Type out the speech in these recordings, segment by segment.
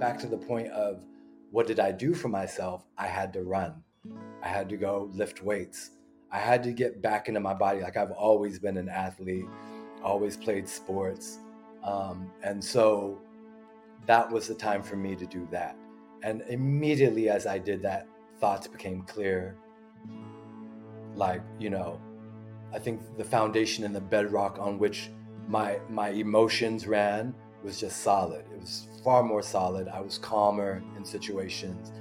back to the point of what did I do for myself? I had to run. I had to go lift weights. I had to get back into my body. Like I've always been an athlete, always played sports. Um, and so that was the time for me to do that. And immediately as I did that, thoughts became clear. Like, you know, I think the foundation and the bedrock on which my my emotions ran was just solid. It was far more solid. I was calmer in situations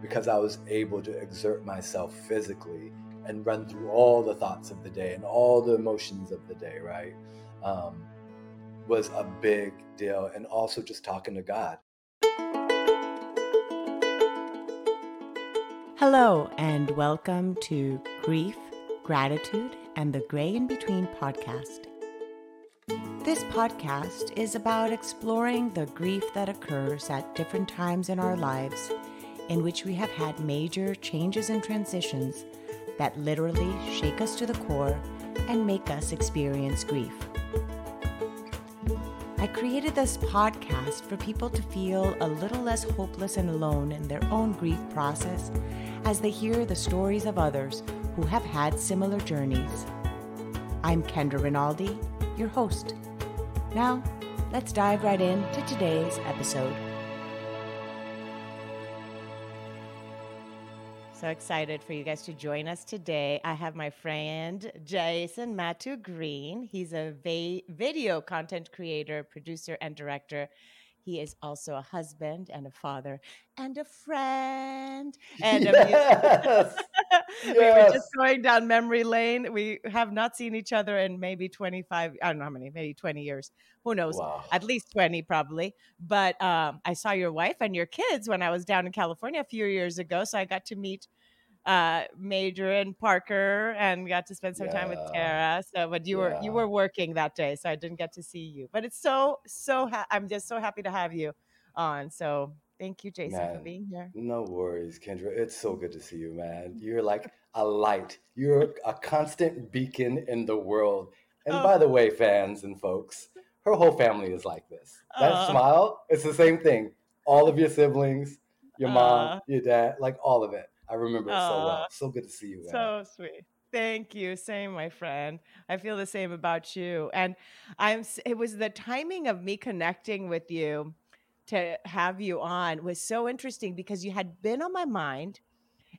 because I was able to exert myself physically and run through all the thoughts of the day and all the emotions of the day, right? Um, was a big deal. And also just talking to God. Hello, and welcome to Grief, Gratitude, and the Gray in Between podcast. This podcast is about exploring the grief that occurs at different times in our lives in which we have had major changes and transitions that literally shake us to the core and make us experience grief. I created this podcast for people to feel a little less hopeless and alone in their own grief process as they hear the stories of others who have had similar journeys. I'm Kendra Rinaldi, your host. Now, let's dive right into today's episode. So excited for you guys to join us today. I have my friend Jason Matu Green. He's a va- video content creator, producer, and director. He is also a husband and a father and a friend. And yes. we yes. were just going down memory lane. We have not seen each other in maybe 25, I don't know how many, maybe 20 years. Who knows? Wow. At least 20 probably. But um, I saw your wife and your kids when I was down in California a few years ago. So I got to meet uh, Major and Parker and got to spend some yeah. time with Tara. So, but you yeah. were you were working that day, so I didn't get to see you. But it's so so ha- I'm just so happy to have you on. So thank you, Jason, man, for being here. No worries, Kendra. It's so good to see you, man. You're like a light. You're a constant beacon in the world. And oh. by the way, fans and folks, her whole family is like this. That uh. smile, it's the same thing. All of your siblings, your mom, uh. your dad, like all of it. I remember it so well. So good to see you. Man. So sweet. Thank you. Same, my friend. I feel the same about you. And I'm it was the timing of me connecting with you to have you on was so interesting because you had been on my mind.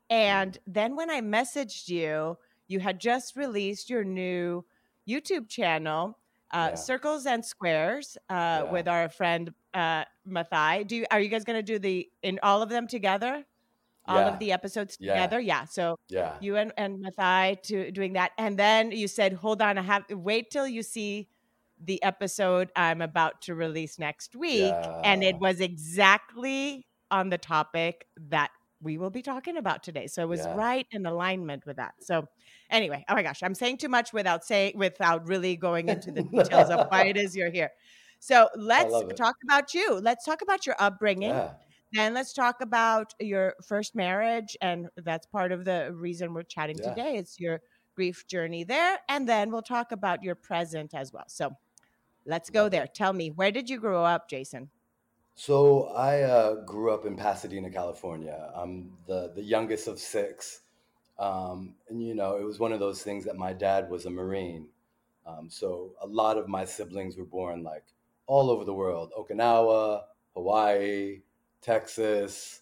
And then when I messaged you, you had just released your new YouTube channel, uh, yeah. Circles and Squares, uh, yeah. with our friend uh, Mathai. Do you, are you guys going to do the in all of them together? All yeah. of the episodes together. Yeah. So yeah, you and, and Mathai to doing that. And then you said, hold on, I have wait till you see the episode I'm about to release next week. Yeah. And it was exactly on the topic that we will be talking about today. So it was yeah. right in alignment with that. So anyway, oh my gosh, I'm saying too much without saying without really going into the details of why it is you're here. So let's talk about you. Let's talk about your upbringing. Then let's talk about your first marriage. And that's part of the reason we're chatting yeah. today. It's your grief journey there. And then we'll talk about your present as well. So let's go there. Tell me, where did you grow up, Jason? So I uh, grew up in Pasadena, California. I'm the, the youngest of six. Um, and, you know, it was one of those things that my dad was a Marine. Um, so a lot of my siblings were born like all over the world Okinawa, Hawaii, Texas,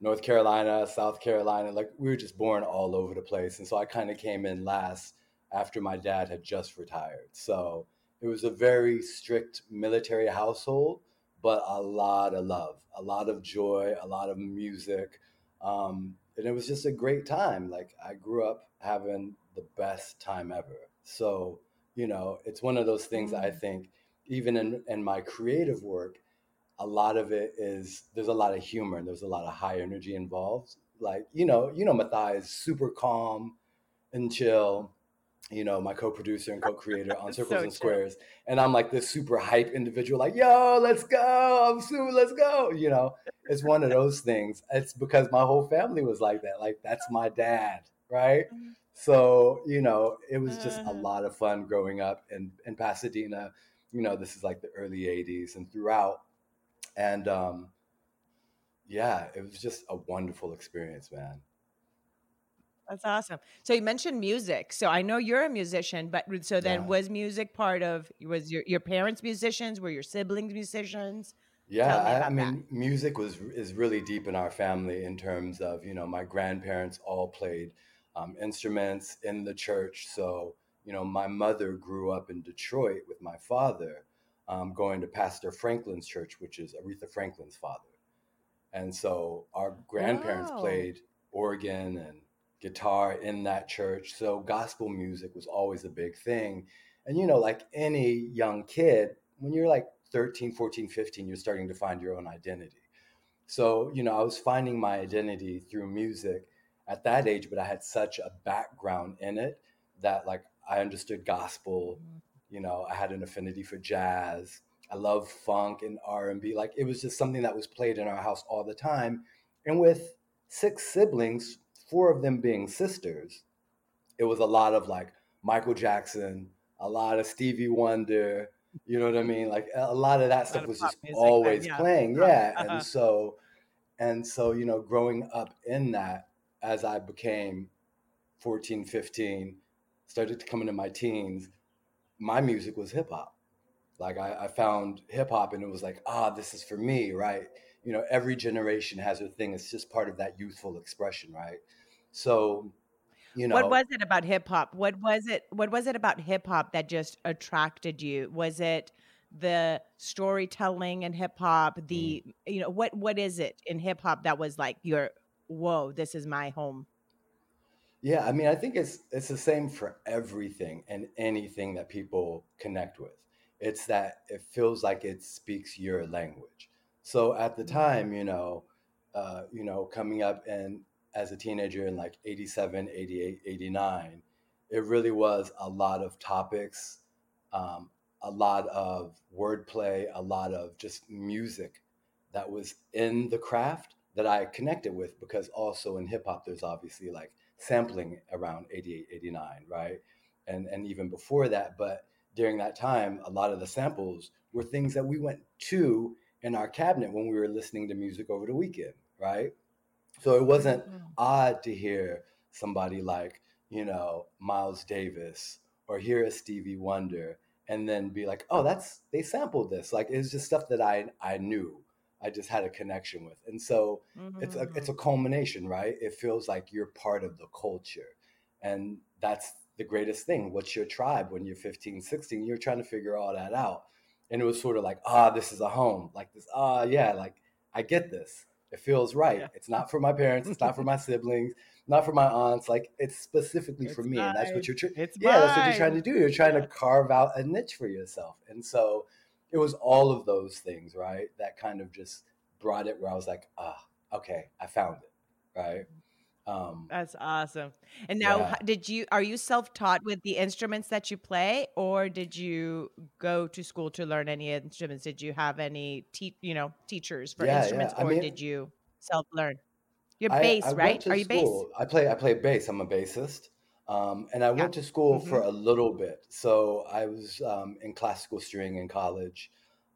North Carolina, South Carolina. Like we were just born all over the place. And so I kind of came in last after my dad had just retired. So it was a very strict military household, but a lot of love, a lot of joy, a lot of music. Um, and it was just a great time. Like I grew up having the best time ever. So, you know, it's one of those things I mm. think, even in, in my creative work, a lot of it is there's a lot of humor and there's a lot of high energy involved. Like, you know, you know, Matthias is super calm and chill. You know, my co-producer and co-creator on Circles so and Squares. And I'm like this super hype individual, like, yo, let's go. I'm super, let's go. You know, it's one of those things. It's because my whole family was like that. Like, that's my dad, right? Mm-hmm. So, you know, it was just a uh. lot of fun growing up in, in Pasadena. You know, this is like the early 80s and throughout and um, yeah, it was just a wonderful experience, man. That's awesome. So you mentioned music. So I know you're a musician, but so then Yeah. was music part of was your your parents musicians? Were your siblings musicians? Yeah, me I, I that. mean, music was is really deep in our family in terms of, you know, my grandparents all played um, instruments in the church. So, you know, my mother grew up in Detroit with my father, um, going to Pastor Franklin's church, which is Aretha Franklin's father. And so our grandparents Wow. played organ and guitar in that church. So gospel music was always a big thing. And, you know, like any young kid, when you're like 13, 14, 15, you're starting to find your own identity. So, you know, I was finding my identity through music at that age, but I had such a background in it that like I understood gospel, Mhm. You know, I had an affinity for jazz. I love funk and R&B. Like it was just something that was played in our house all the time. And with six siblings, four of them being sisters, it was a lot of like Michael Jackson, a lot of Stevie Wonder, you know what I mean? Like a lot of that stuff was just music always yeah. playing. Yeah. And Uh-huh. so and so, you know, growing up in that as I became 14, 15, started to come into my teens, my music was hip hop. Like I, I found hip hop and it was like, ah, this is for me, right? You know, every generation has their thing. It's just part of that youthful expression, right? So, you know, What was it about hip hop? What was it what was it about hip hop that just attracted you? Was it the storytelling in hip hop, mm, the you know, what what is it in hip hop that was like your whoa, this is my home? Yeah, I mean, I think it's it's the same for everything and anything that people connect with. It's that it feels like it speaks your language. So at the Mhm. time, you know, uh, you know, coming up and as a teenager in like 87, 88, 89, it really was a lot of topics, um, a lot of wordplay, a lot of just music that was in the craft that I connected with because also in hip hop, there's obviously like sampling around 88, 89, right? And, and even before that, but during that time, a lot of the samples were things that we went to in our cabinet when we were listening to music over the weekend, right? So it wasn't Oh. odd to hear somebody like, you know, Miles Davis or hear a Stevie Wonder and then be like, oh, that's they sampled this. Like it's just stuff that I I knew. I just had a connection with. And so it's a it's a Mhm. culmination, right? It feels like you're part of the culture. And that's the greatest thing. What's your tribe when you're 15, 16? You're trying to figure all that out. And it was sort of like, ah, this is a home. Like this, ah, yeah, like I get this. It feels right. Yeah. It's not for my parents, it's not for my siblings, not for my aunts. Like it's specifically for It's me. And that's what you're tr- It's yeah, that's what you're trying to do. You're trying Yeah. to carve out a niche for yourself. And so it was all of those things, right? That kind of just brought it where I was like, ah, okay, I found it. Right. Um, That's awesome. And now, yeah. did you are you self-taught with the instruments that you play, or did you go to school to learn any instruments? Did you have any te- you know, teachers for Yeah, yeah. instruments, I or mean, did you self-learn? You're I, bass, I went right? Are you bass? I play I play bass. I'm a bassist. Um, and I Yeah. went to school for Mm-hmm. a little bit. So I was um, in classical string in college,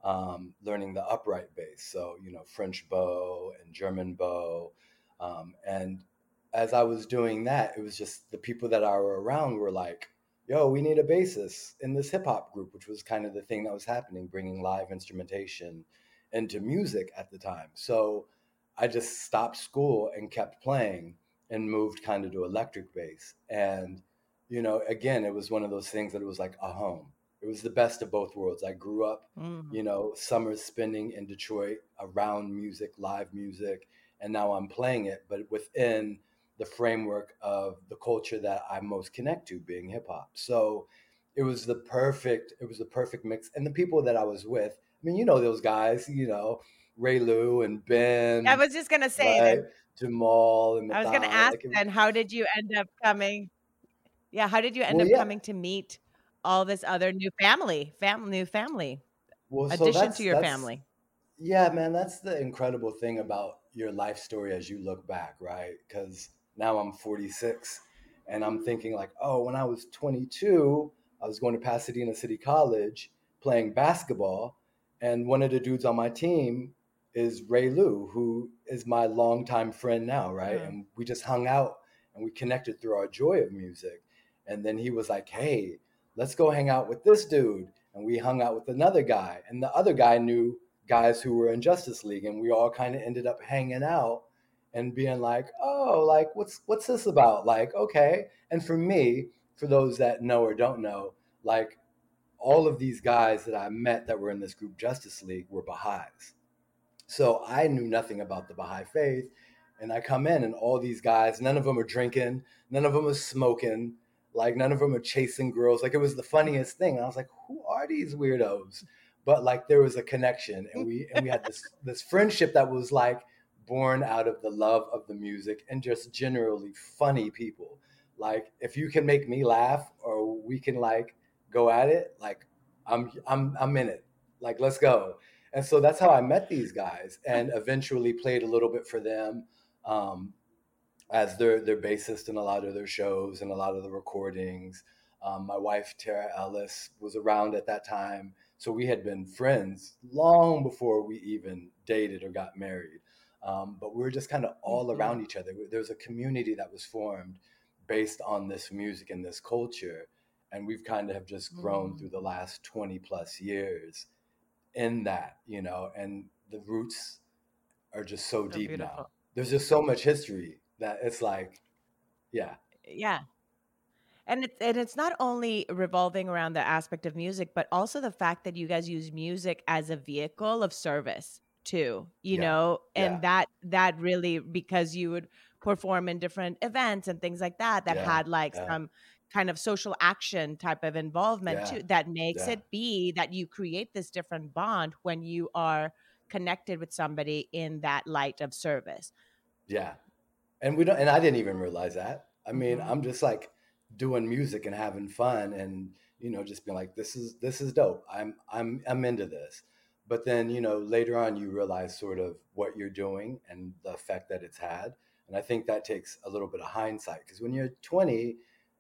um, learning the upright bass. So, you know, French bow and German bow. Um, and as I was doing that, it was just the people that I were around were like, yo, we need a bassist in this hip hop group, which was kind of the thing that was happening, bringing live instrumentation into music at the time. So I just stopped school and kept playing and moved kind of to electric bass. And, you know, again, it was one of those things that it was like a home. It was the best of both worlds. I grew up, Mhm. you know, summers spending in Detroit around music, live music, and now I'm playing it, but within the framework of the culture that I most connect to, being hip hop. So it was the perfect, it was the perfect mix. And the people that I was with, I mean, you know those guys, you know, Ray Lou and Ben. I was just gonna say right? then. Jamal and I was gonna ask Like, then, how did you end up coming? Yeah, how did you end well, up yeah. coming to meet all this other new family, family, new family, Well, so addition to your family? yeah, man. That's the incredible thing about your life story as you look back, right? Because now I'm 46, and I'm thinking like, oh, when I was 22, I was going to Pasadena City College playing basketball, and one of the dudes on my team is Ray Lou, who is my longtime friend now, right? Mm. And we just hung out and we connected through our joy of music. And then he was like, hey, let's go hang out with this dude. And we hung out with another guy. And the other guy knew guys who were in Justice League. And we all kind of ended up hanging out and being like, oh, like what's what's this about? Like, okay. And for me, for those that know or don't know, like all of these guys that I met that were in this group Justice League were Baha'is. So I knew nothing about the Baha'i faith. And I come in and all these guys, none of them are drinking, none of them are smoking, like none of them are chasing girls. Like it was the funniest thing. And I was like, who are these weirdos? But like there was a connection and we and we had this this friendship that was like born out of the love of the music and just generally funny people. Like if you can make me laugh or we can like go at it, like I'm I'm I'm in it. Like let's go. And so that's how I met these guys and eventually played a little bit for them um, as their their bassist in a lot of their shows and a lot of the recordings. Um, my wife Tara Ellis was around at that time, so we had been friends long before we even dated or got married. Um, but we were just kind of all mm-hmm. around each other. There was a community that was formed based on this music and this culture, and we've kind of have just grown mm-hmm. through the last twenty plus years in that, you know. And the roots are just so, so deep beautiful. now. There's just so much history that it's like, yeah, yeah. And it's and it's not only revolving around the aspect of music, but also the fact that you guys use music as a vehicle of service too. You yeah. know, and yeah. that that really because you would perform in different events and things like that that yeah. had like some kind of social action type of involvement too that makes it be that you create this different bond when you are connected with somebody in that light of service. Yeah. And we don't and I didn't even realize that. I mean, mm-hmm. I'm just like doing music and having fun and you know just being like this is this is dope. I'm I'm I'm into this. But then, you know, later on you realize sort of what you're doing and the effect that it's had. And I think that takes a little bit of hindsight because when you're 20,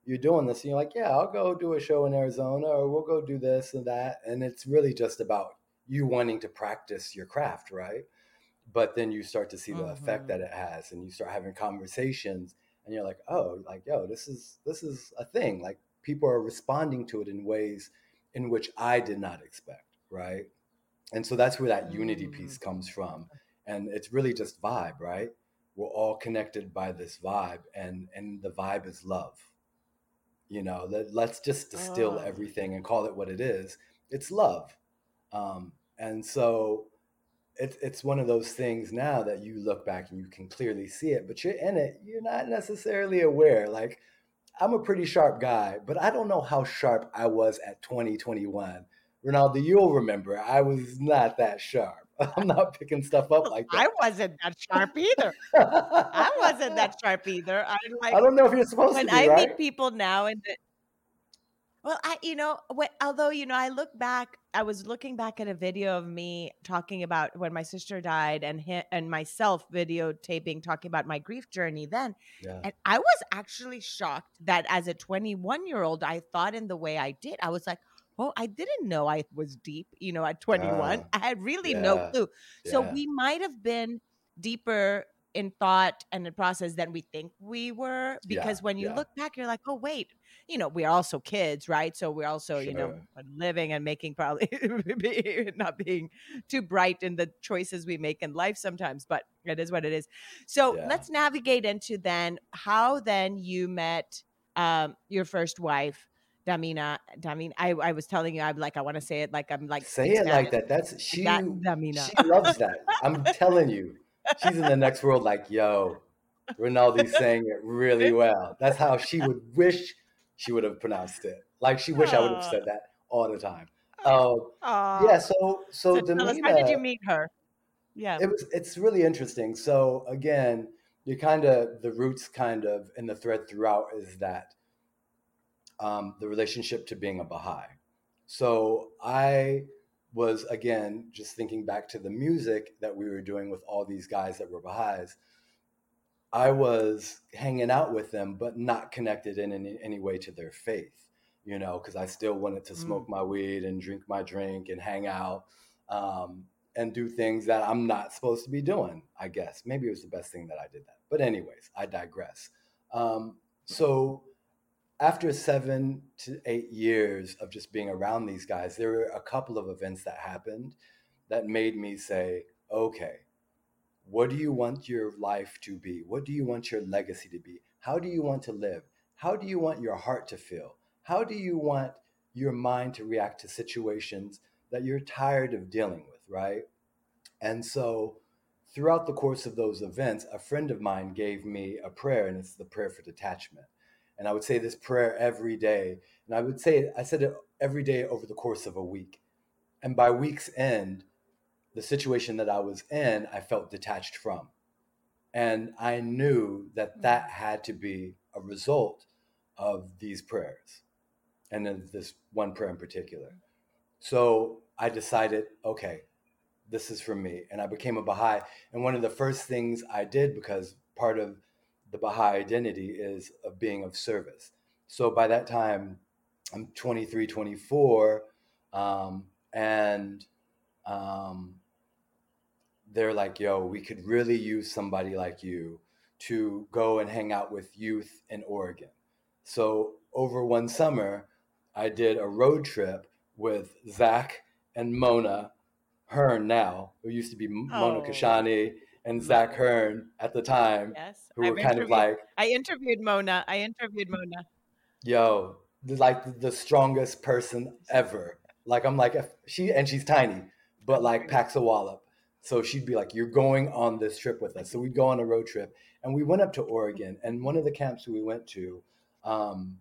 you're doing this and you're like, yeah, I'll go do a show in Arizona or we'll go do this and that. And it's really just about you wanting to practice your craft, right? But then you start to see the mm-hmm. effect that it has and you start having conversations and you're like, oh, like, yo, this is this is a thing. Like people are responding to it in ways in which I did not expect, right? And so that's where that mm-hmm. unity piece mm. comes from. And it's really just vibe, right? We're all connected by this vibe and and the vibe is love. You know, let, let's just distill oh. everything and call it what it is. It's love. Um, and so it's it's one of those things now that you look back and you can clearly see it, but you're in it, you're not necessarily aware. Like I'm a pretty sharp guy, but I don't know how sharp I was at 2021. Rinaldi, you'll remember I was not that sharp. I'm not picking stuff up like that. I wasn't that sharp either. I wasn't that sharp either. I like. I don't know if you're supposed when to. When I right? meet people now, and well, I, you know, what, although, you know, I look back, I was looking back at a video of me talking about when my sister died and him, and myself videotaping, talking about my grief journey then. Yeah. And I was actually shocked that as a 21 year old, I thought in the way I did. I was like, oh, I didn't know I was deep, you know, at 21. Uh, I had really yeah, no clue. So yeah. we might have been deeper in thought and in process than we think we were because yeah, when you look back you're like oh wait you know, we're also kids, right? So we're also, sure. you know, living and making probably not being too bright in the choices we make in life sometimes, but it is what it is. So let's navigate into then how then you met um, your first wife. Damina, Damina. I, I was telling you, I'm like, I want to say it like I'm like say it like that. That's she. That, Damina. She loves that. I'm telling you, she's in the next world. Like, yo, Rinaldi's saying it really well. That's how she would wish she would have pronounced it. Like she wish I would have said that all the time. Um, yeah. So so, so Damina, how did you meet her? Yeah. It was. It's really interesting. So again, you kind of the roots kind of in the thread throughout is that um, the relationship to being a Baha'i. So I was again just thinking back to the music that we were doing with all these guys that were Baha'is. I was hanging out with them, but not connected in any, any way to their faith, you know, because I still wanted to smoke mm. my weed and drink my drink and hang out. Um, and do things that I'm not supposed to be doing, I guess. Maybe it was the best thing that I did that. But, anyways, I digress. Um, so, after seven to eight years of just being around these guys, there were a couple of events that happened that made me say, okay, what do you want your life to be? What do you want your legacy to be? How do you want to live? How do you want your heart to feel? How do you want your mind to react to situations that you're tired of dealing with, right? And so, throughout the course of those events, a friend of mine gave me a prayer, and it's the prayer for detachment. And I would say this prayer every day. And I would say, I said it every day over the course of a week. And by week's end, the situation that I was in, I felt detached from. And I knew that hmm. that had to be a result of these prayers and then this one prayer in particular. So I decided, okay, this is for me. And I became a Baha'i. And one of the first things I did, because part of the Baha'i identity is of being of service. So by that time, I'm 23, 24, um, and um, they're like, yo, we could really use somebody like you to go and hang out with youth in Oregon. So over one summer, I did a road trip with Zach and Mona Hearn now, who used to be oh. Mona Kashani and Zach Hearn at the time, yes, who I've were kind of like. I interviewed Mona. I interviewed Mona. Yo, like the strongest person ever. Like I'm like she and she's tiny, but like packs a wallop. So she'd be like, "You're going on this trip with us." So we'd go on a road trip, and we went up to Oregon. And one of the camps we went to, um,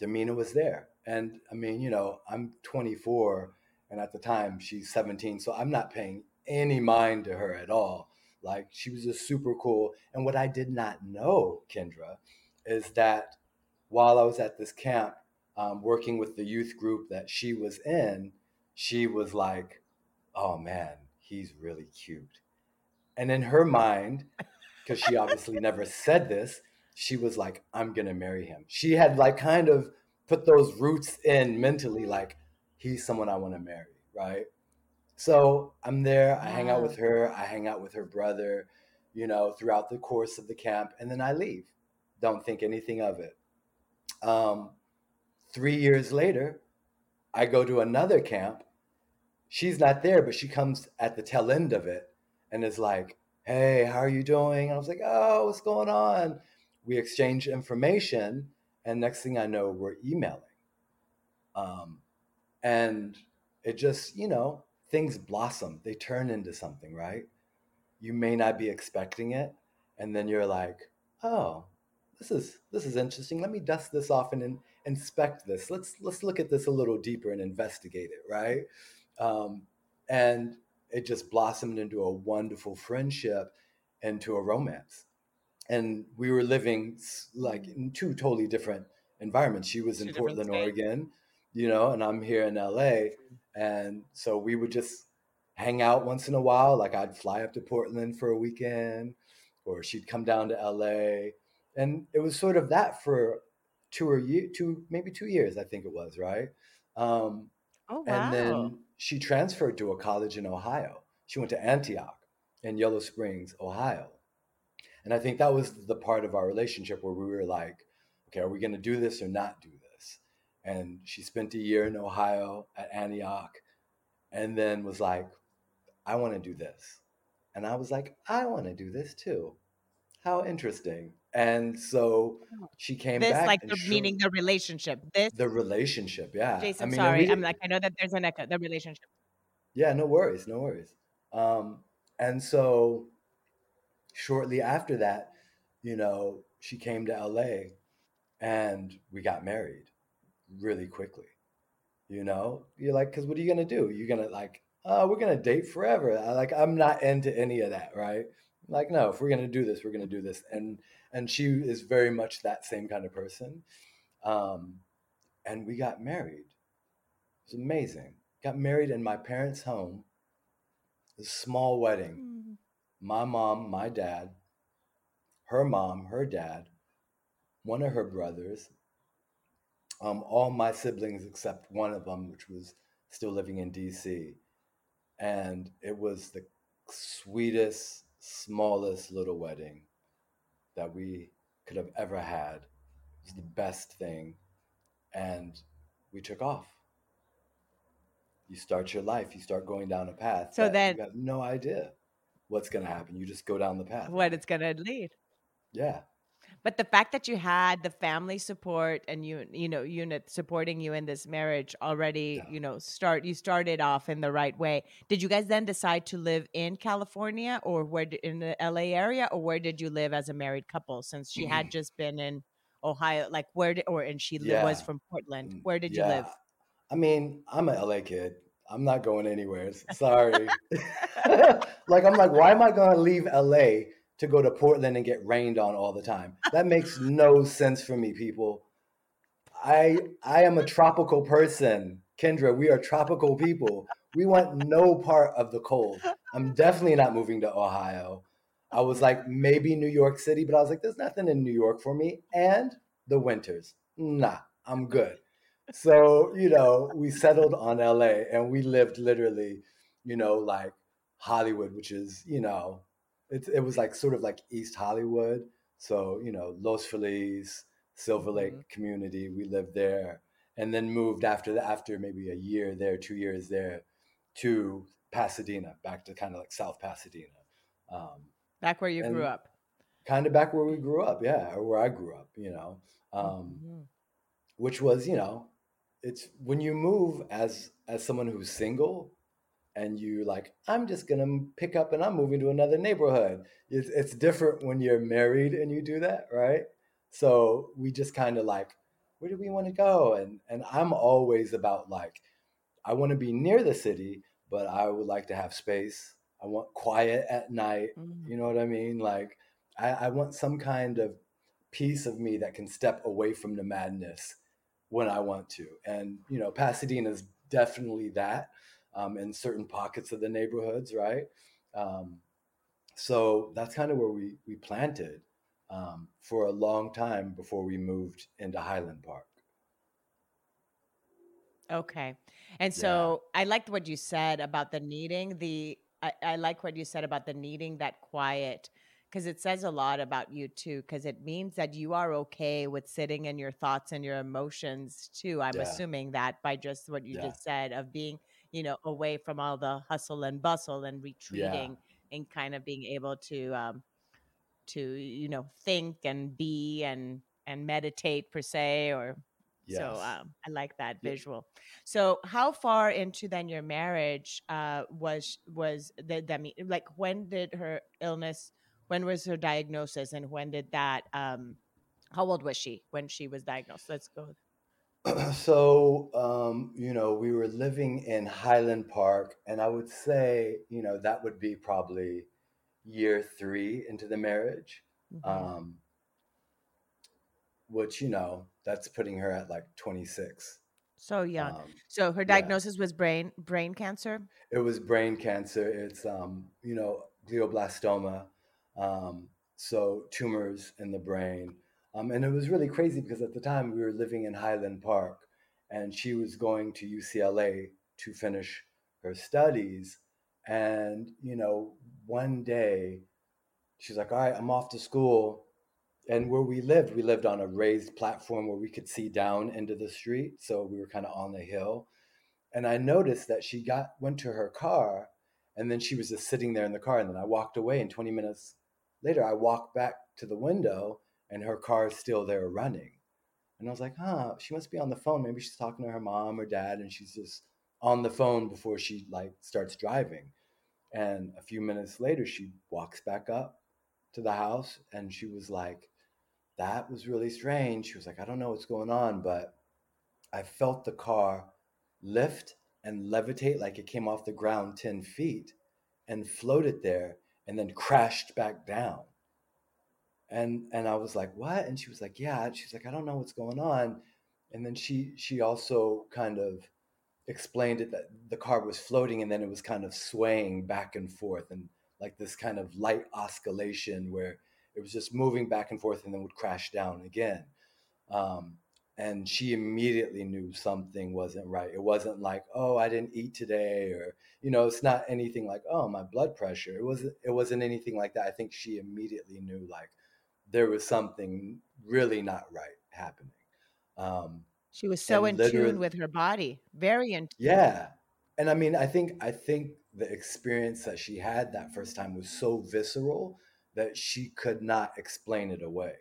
Damina was there, and I mean, you know, I'm 24, and at the time she's 17, so I'm not paying any mind to her at all. Like she was just super cool. And what I did not know, Kendra, is that while I was at this camp um, working with the youth group that she was in, she was like, "Oh man, he's really cute." And in her mind, because she obviously never said this, she was like, "I'm gonna marry him." She had like kind of put those roots in mentally, like he's someone I want to marry, right? So I'm there. I hang out with her. I hang out with her brother, you know, throughout the course of the camp, and then I leave. Don't think anything of it. Um, three years later, I go to another camp. She's not there, but she comes at the tail end of it and is like, Hey, how are you doing? And I was like, Oh, what's going on? We exchange information. And next thing I know, we're emailing. Um, and it just, you know, things blossom, they turn into something, right? You may not be expecting it. And then you're like, oh, this is this is interesting. Let me dust this off and in, inspect this. Let's let's look at this a little deeper and investigate it, right? Um, and it just blossomed into a wonderful friendship, into a romance. And we were living like in two totally different environments. She was two in Portland, Oregon, you know, and I'm here in LA. And so we would just hang out once in a while. Like I'd fly up to Portland for a weekend, or she'd come down to LA. And it was sort of that for two or year, two, maybe two years, I think it was, right? Um, oh, wow. And then she transferred to a college in Ohio. She went to Antioch in Yellow Springs, Ohio. And I think that was the part of our relationship where we were like, okay, are we going to do this or not do this? And she spent a year in Ohio at Antioch and then was like, I want to do this. And I was like, I want to do this too. How interesting. And so oh, she came back. this, back. like the meaning the relationship. This the relationship, yeah. Jason, I mean, sorry. I'm like, I know that there's an echo, the relationship. Yeah, no worries, no worries. Um, and so shortly after that, you know, she came to LA and we got married really quickly. You know, you're like, because what are you gonna do? You're gonna like, oh, we're gonna date forever. Like, I'm not into any of that, right? Like, no, if we're gonna do this, we're gonna do this. And and she is very much that same kind of person. Um, and we got married. It was amazing. Got married in my parents' home. A small wedding. Mm-hmm. My mom, my dad, her mom, her dad, one of her brothers, um, all my siblings except one of them, which was still living in DC. and it was the sweetest, smallest little wedding that we could have ever had. It was the best thing. And we took off. You start your life, you start going down a path. So then you have no idea what's going to happen. You just go down the path. What it's going to lead. Yeah. But the fact that you had the family support and you you know unit supporting you in this marriage already, Yeah. you know, start you started off in the right way. Did you guys then decide to live in California or where in the LA area or where did you live as a married couple since she had just been in Ohio like where did or and she li- was from Portland. Mm, Where did you live? I mean, I'm a LA kid. I'm not going anywhere. Sorry. like, I'm like, why am I going to leave LA to go to Portland and get rained on all the time? That makes no sense for me, people. I I am a tropical person. Kendra, we are tropical people. We want no part of the cold. I'm definitely not moving to Ohio. I was like, maybe New York City, but I was like, there's nothing in New York for me. And the winters. Nah, I'm good. So, you know, we settled on LA and we lived literally, you know, like Hollywood, which is, you know, it, it was like sort of like East Hollywood. So, you know, Los Feliz, Silver Lake Mhm. community, we lived there and then moved after that, after maybe a year there, two years there to Pasadena, back to kind of like South Pasadena. Um, Back where you grew up. kind of back where we grew up, yeah, or where I grew up, you know. Um, Mhm. which was you know it's when you move as as someone who's single and you like i'm just gonna pick up and i'm moving to another neighborhood it's, it's different when you're married and you do that right so we just kind of like where do we want to go and and i'm always about like i want to be near the city but i would like to have space i want quiet at night Mhm. you know what I mean? Like, I, I want some kind of piece of me that can step away from the madness when I want to. And, you know, Pasadena's definitely that um, in certain pockets of the neighborhoods, right? Um, so that's kind of where we, we planted um, for a long time before we moved into Highland Park. Okay. And Yeah. so I liked what you said about the needing the I, I like what you said about the needing that quiet because it says a lot about you too because it means that you are okay with sitting in your thoughts and your emotions too. I'm Yeah. assuming that by just what you Yeah. just said of being, you know, away from all the hustle and bustle and Yeah. retreating and kind of being able to um to you know think and be and and meditate per se or so um, I like that Yeah. visual. So how far into then your marriage uh, was was the, the me- like when did her illness? When was her diagnosis, and when did that? Um, how old was she when she was diagnosed? Let's go. so um, you know we were living in highland park and i would say you know that would be probably year three into the marriage Mhm. um, which you know that's putting her at like 26 So young. um, So her yeah diagnosis was brain brain cancer. it was brain cancer it's um, you know glioblastoma um, so tumors in the brain um, and it was really crazy because at the time we were living in highland park and she was going to ucla to finish her studies. And you know one day she's like all right i'm off to school. And where we lived we lived on a raised platform where we could see down into the street. So we were kind of on the hill. And I noticed that she got went to her car and then she was just sitting there in the car. And then I walked away and 20 minutes later I walked back to the window and her car is still there running. And I was like, "Huh, she must be on the phone. Maybe she's talking to her mom or dad and she's just on the phone before she like starts driving." And a few minutes later she walks back up to the house and she was like, "That was really strange." She was like, "I don't know what's going on, but I felt the car lift and levitate like it came off the ground 10 feet and floated there and then crashed back down. And and I was like, what? And she was like, yeah. She's like, I don't know what's going on. And then she she also kind of explained it that the car was floating and then it was kind of swaying back and forth and like this kind of light oscillation where it was just moving back and forth and then would crash down again. Um, and she immediately knew something wasn't right. It wasn't like, oh, I didn't eat today, or you know, it's not anything like, oh, my blood pressure. It wasn't. It wasn't anything like that. I think she immediately knew like there was something really not right happening. Um, she was so in tune with her body, very in. Yeah, and I mean, I think I think the experience that she had that first time was so visceral that she could not explain it away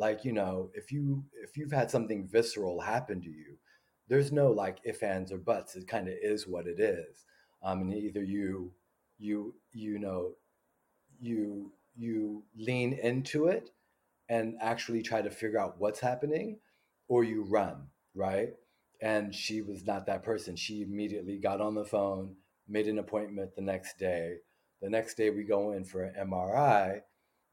like you know if you if you've had something visceral happen to you there's no like if ands or buts it kind of is what it is um, and either you you you know you you lean into it and actually try to figure out what's happening or you run right? And she was not that person. She immediately got on the phone made an appointment the next day. The next day we go in for an mri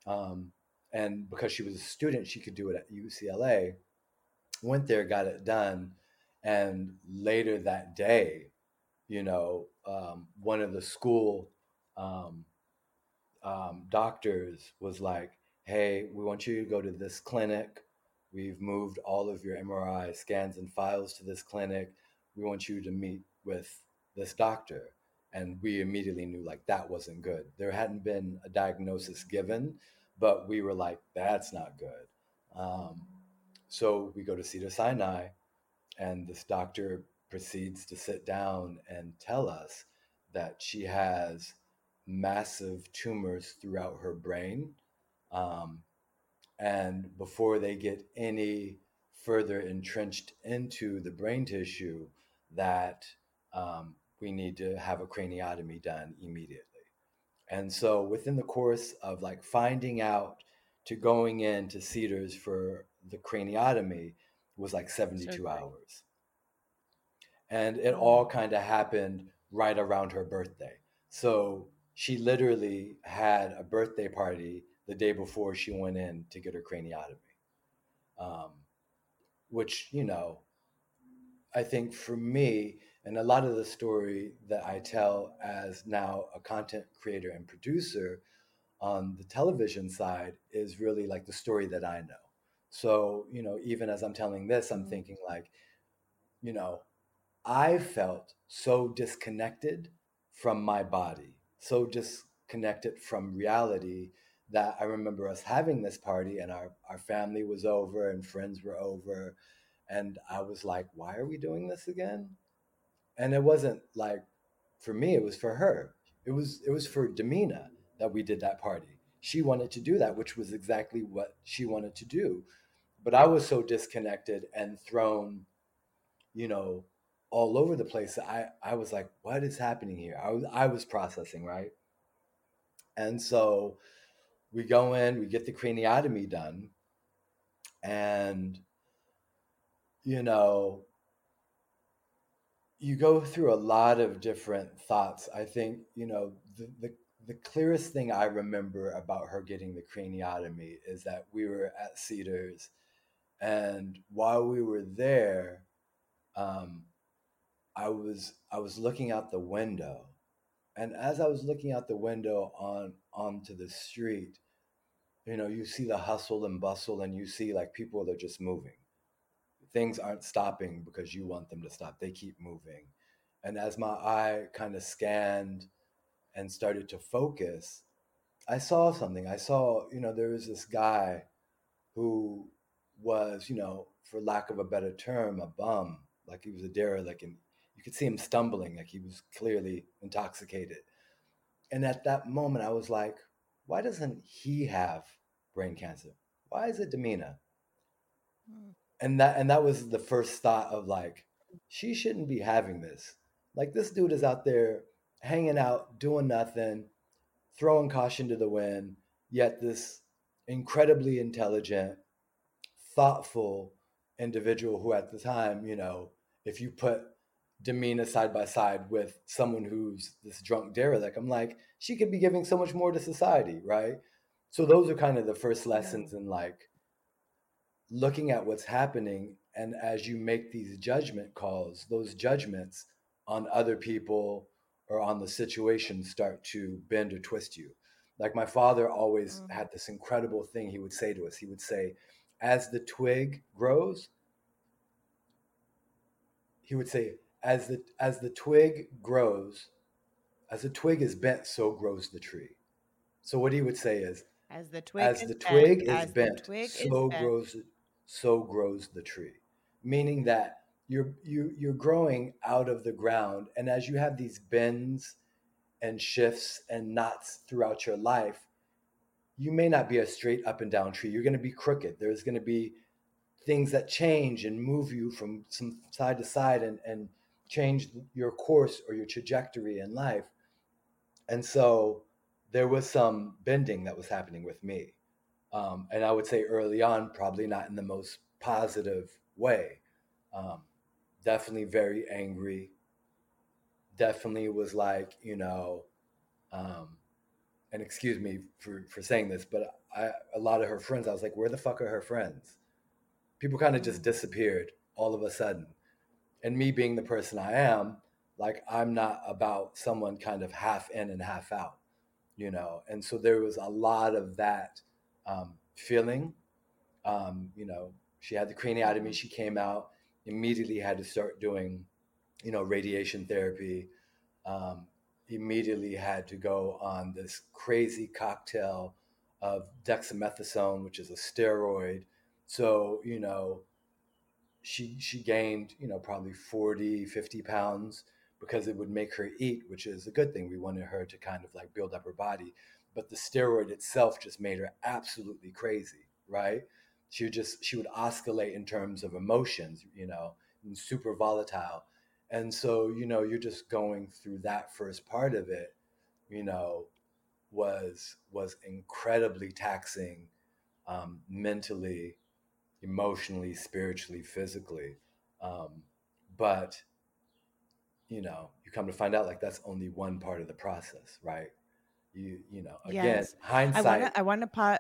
um, and because she was a student, she could do it at UCLA. Went there, got it done, and later that day, you know, um, one of the school um, um, doctors was like, "Hey, we want you to go to this clinic. We've moved all of your MRI scans and files to this clinic. We want you to meet with this doctor." And we immediately knew like that wasn't good. There hadn't been a diagnosis given, but we were like, that's not good. Um, so we go to Cedar Sinai, and this doctor proceeds to sit down and tell us that she has massive tumors throughout her brain. Um, and before they get any further entrenched into the brain tissue, that um, we need to have a craniotomy done immediately. And so within the course of like finding out to going in to Cedars for the craniotomy was like 72 hours. And it all kind of happened right around her birthday. So she literally had a birthday party the day before she went in to get her craniotomy. Um, which, you know, I think for me, and a lot of the story that I tell as now a content creator and producer on the television side is really like the story that I know. So, you know, even as I'm telling this, I'm mm-hmm. thinking like, you know, I felt so disconnected from my body, so disconnected from reality that I remember us having this party and our, our family was over and friends were over. And I was like, why are we doing this again? and it wasn't like for me it was for her. It was it was for Damina that we did that party. She wanted to do that which was exactly what she wanted to do. But i was so disconnected and thrown you know all over the place i i was like what is happening here? I was i was processing right? And so we go in we get the craniotomy done and you know you go through a lot of different thoughts. I think, you know, the, the, the clearest thing I remember about her getting the craniotomy is that we were at Cedars, and while we were there, um, I was I was looking out the window, and as I was looking out the window on onto the street, you know, you see the hustle and bustle, and you see like people are just moving things aren't stopping because you want them to stop. They keep moving. And as my eye kind of scanned and started to focus, I saw something. I saw, you know, there was this guy who was, you know, for lack of a better term, a bum, like he was a derelict, and you could see him stumbling, like he was clearly intoxicated. And at that moment, I was like, why doesn't he have brain cancer? Why is it Damina? Mm and that and that was the first thought of like she shouldn't be having this like this dude is out there hanging out doing nothing throwing caution to the wind yet this incredibly intelligent thoughtful individual who at the time you know if you put Damina side by side with someone who's this drunk derelict i'm like she could be giving so much more to society right? So those are kind of the first lessons in like looking at what's happening and as you make these judgment calls those judgments on other people or on the situation start to bend or twist you. Like my father always mm. had this incredible thing he would say to us. He would say as the twig grows he would say, as the as the twig grows, as the twig is bent, so grows the tree. So what he would say is, as the twig as is the twig bent, is bent, twig is so bent. grows so grows the tree. Meaning that you're you you're growing out of the ground, and as you have these bends and shifts and knots throughout your life, you may not be a straight up and down tree. You're going to be crooked. There's going to be things that change and move you from some side to side and, and change your course or your trajectory in life. And so there was some bending that was happening with me. Um, and I would say early on, probably not in the most positive way. Um, definitely very angry. Definitely was like, you know, um, and excuse me for, for saying this, but I, a lot of her friends, I was like, where the fuck are her friends? People kind of just disappeared all of a sudden. And me being the person I am, like, I'm not about someone kind of half in and half out, you know? And so there was a lot of that um, feeling. Um, you know, she had the craniotomy, she came out, immediately had to start doing, you know, radiation therapy. Um, immediately had to go on this crazy cocktail of dexamethasone, which is a steroid. So, you know, she she gained, you know, probably 40, 50 pounds because it would make her eat, which is a good thing. We wanted her to kind of like build up her body. But the steroid itself just made her absolutely crazy, right? She would just she would oscillate in terms of emotions, you know, and super volatile and so you know you're just going through that first part of it you know was was incredibly taxing um, mentally emotionally spiritually physically um, but you know you come to find out like that's only one part of the process right you you know again Yes. I hindsight want to I want to pause.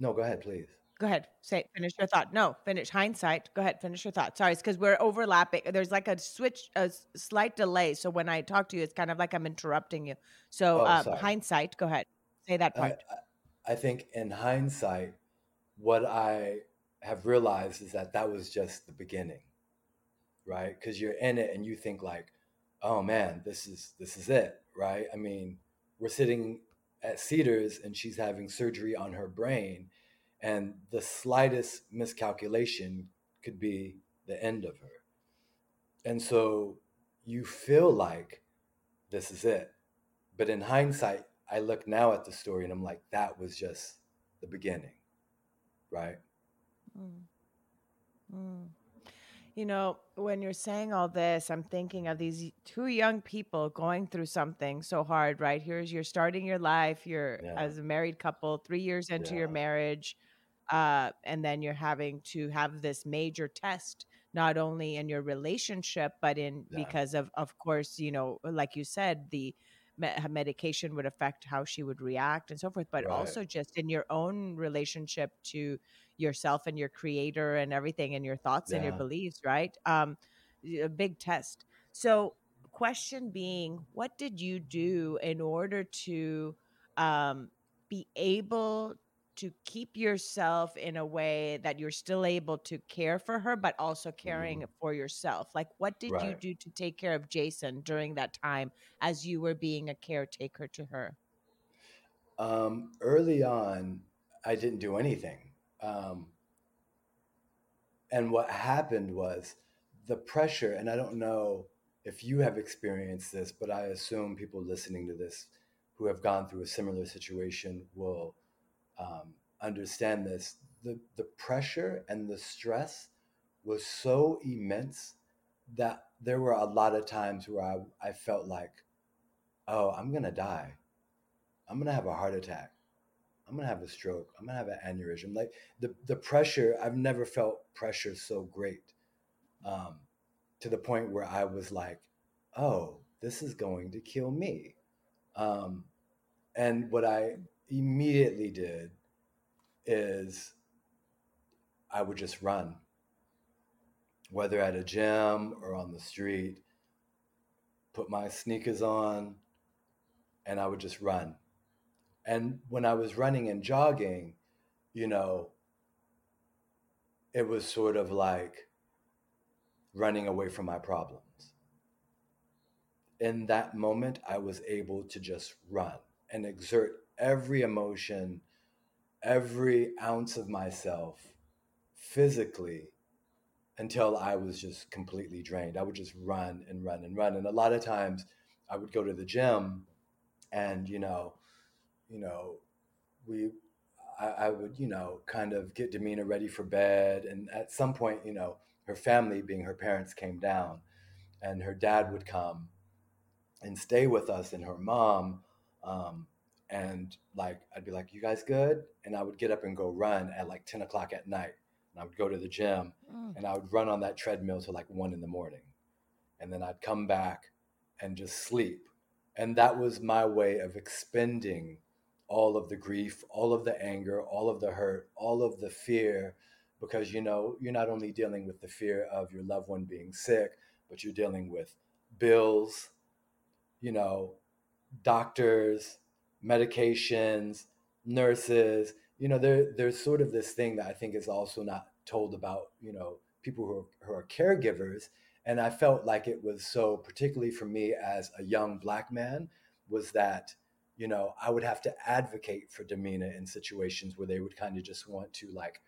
no go ahead please Go ahead. Say finish your thought. No, finish hindsight. Go ahead, finish your thought. Sorry, it's because we're overlapping. There's like a switch, a slight delay. So when I talk to you, it's kind of like I'm interrupting you. So oh um, hindsight. Go ahead. Say that part. I I think in hindsight what i have realized is that that was just the beginning right? Because you're in it and you think like oh man this is this is it right? I mean we're sitting at cedars and she's having surgery on her brain and the slightest miscalculation could be the end of her. And so you feel like this is it. But in hindsight i look now at the story and i'm like that was just the beginning right. Mm, mm. You know, when you're saying all this, I'm thinking of these two young people going through something so hard, right? Here's you're starting your life, you're yeah. as a married couple, three years into your marriage, uh, and then you're having to have this major test, not only in your relationship, but in yeah. because of, of course, you know, like you said, the medication would affect how she would react and so forth, but right. also just in your own relationship to yourself and your creator and everything and your thoughts and your beliefs right? Um a big test. So question being what did you do in order to um be able to keep yourself in a way that you're still able to care for her but also caring Mhm. for yourself. Like what did you do to take care of jason during that time as you were being a caretaker to her? Um early on i didn't do anything um and what happened was the pressure and i don't know if you have experienced this but i assume people listening to this who have gone through a similar situation will um, understand this the, the pressure and the stress was so immense that there were a lot of times where i, I felt like oh i'm gonna die. I'm gonna have a heart attack. I'm gonna have a stroke. I'm gonna have an aneurysm. Like the, the pressure i've never felt pressure so great um, to the point where i was like oh this is going to kill me. Um, and what i immediately did is I would just run, whether at a gym or on the street, put my sneakers on, and I would just run. And when I was running and jogging, you know, it was sort of like running away from my problems. In that moment, I was able to just run and exert every emotion, every ounce of myself physically until I was just completely drained. I would just run and run and run. And a lot of times I would go to the gym and, you know, you know, we I, I, would, you know, kind of get Damina ready for bed. And at some point, you know, her family, being her parents, came down and her dad would come and stay with us and her mom. Um, and like, I'd be like, you guys good? And I would get up and go run at like 10 o'clock at night. And I would go to the gym mm. and I would run on that treadmill till like one in the morning. And then I'd come back and just sleep. And that was my way of expending all of the grief, all of the anger, all of the hurt, all of the fear, because you know, you're not only dealing with the fear of your loved one being sick, but you're dealing with bills, you know, doctors, medications, nurses. You know, there there's sort of this thing that I think is also not told about, you know, people who are, who are caregivers. And I felt like it was so, particularly for me as a young black man, was that you know, I would have to advocate for Damina in situations where they would kind of just want to like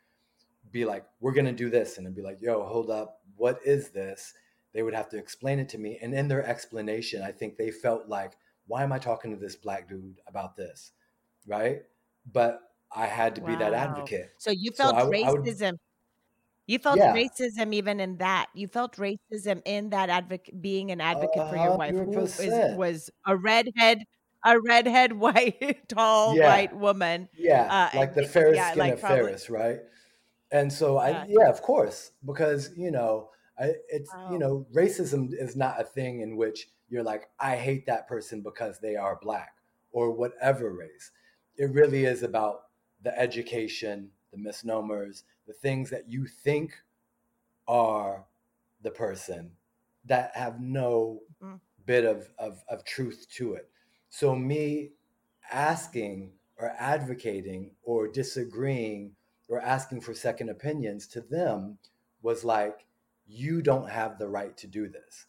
be like, we're going to do this. And then be like, yo, hold up. What is this? They would have to explain it to me. And in their explanation, I think they felt like, why am I talking to this black dude about this? Right. But I had to wow. be that advocate. So you felt so I, racism. I would, you felt yeah. racism even in that. You felt racism in that advocate, being an advocate for your wife, who is, was a redhead a redhead, white, tall, yeah. white woman. Yeah, uh, like the fairest yeah, skin like of probably, Ferris, right? And so I, yeah, of course, because you know, I, it's wow. you know, racism is not a thing in which you're like, I hate that person because they are black or whatever race. It really is about the education, the misnomers, the things that you think are the person that have no mm. bit of, of, of truth to it. So, me asking or advocating or disagreeing or asking for second opinions to them was like, you don't have the right to do this.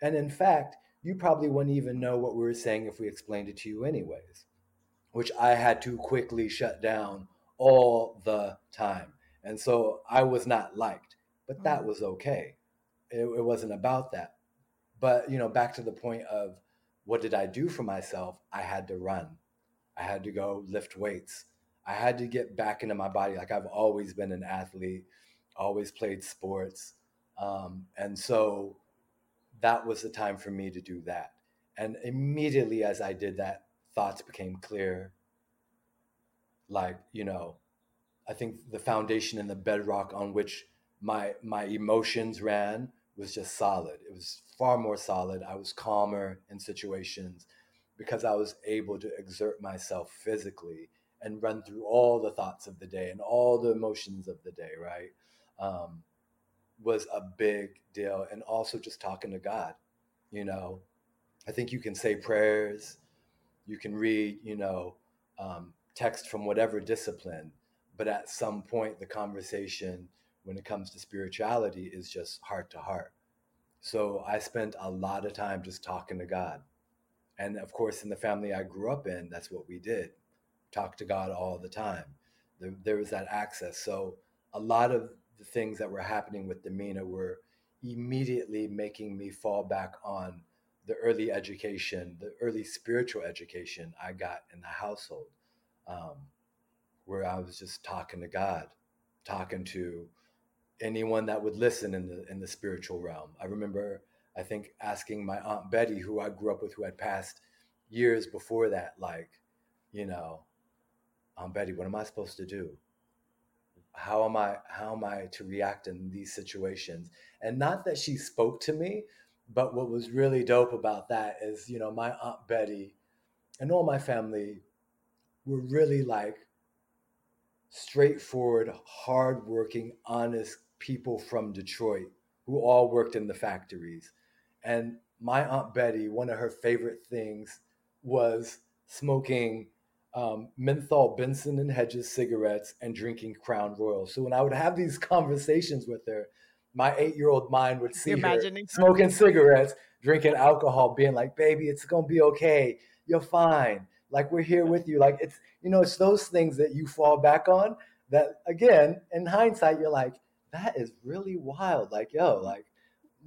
And in fact, you probably wouldn't even know what we were saying if we explained it to you, anyways, which I had to quickly shut down all the time. And so I was not liked, but that mm. was okay. It, it wasn't about that. But, you know, back to the point of what did I do for myself? I had to run. I had to go lift weights. I had to get back into my body. Like I've always been an athlete, always played sports. Um, and so that was the time for me to do that. And immediately as I did that, thoughts became clear. Like, you know, I think the foundation and the bedrock on which my my emotions ran was just solid. It was far more solid. I was calmer in situations because I was able to exert myself physically and run through all the thoughts of the day and all the emotions of the day, right? Um, was a big deal. And also just talking to God, you know, I think you can say prayers, you can read, you know, um, text from whatever discipline, but at some point, the conversation when it comes to spirituality is just heart to heart. So I spent a lot of time just talking to God. And of course, in the family I grew up in, that's what we did talk to God all the time. There, there was that access. So a lot of the things that were happening with Damina were immediately making me fall back on the early education, the early spiritual education I got in the household, um, where I was just talking to God, talking to anyone that would listen in the in the spiritual realm. I remember I think asking my aunt Betty, who I grew up with, who had passed years before that, like, you know, Aunt Betty, what am I supposed to do? How am I how am I to react in these situations? And not that she spoke to me, but what was really dope about that is, you know, my aunt Betty and all my family were really like straightforward, hardworking, honest people from Detroit who all worked in the factories. And my Aunt Betty, one of her favorite things was smoking um, menthol Benson and Hedges cigarettes and drinking Crown Royal. So when I would have these conversations with her, my eight year old mind would see her smoking cigarettes, drinking alcohol, being like, "Baby, it's gonna be okay. You're fine. Like we're here with you." Like it's you know, it's those things that you fall back on. That again, in hindsight, you're like, "That is really wild." Like yo, like,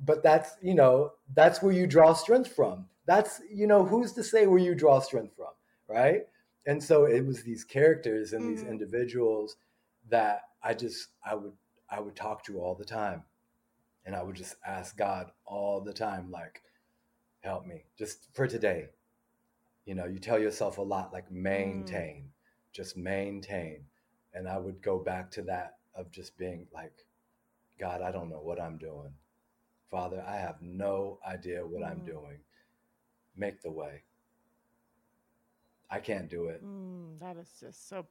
but that's you know, that's where you draw strength from. That's you know, who's to say where you draw strength from, right? And so it was these characters and these Mhm. individuals that I just I would I would talk to all the time and I would just ask God all the time, like, help me just for today. You know, you tell yourself a lot, like, Mm. maintain, just maintain. And I would go back to that of just being like, God, I don't know what I'm doing. Father, I have no idea what I'm Mm. doing. Make the way. I can't do it. Mm, that is just so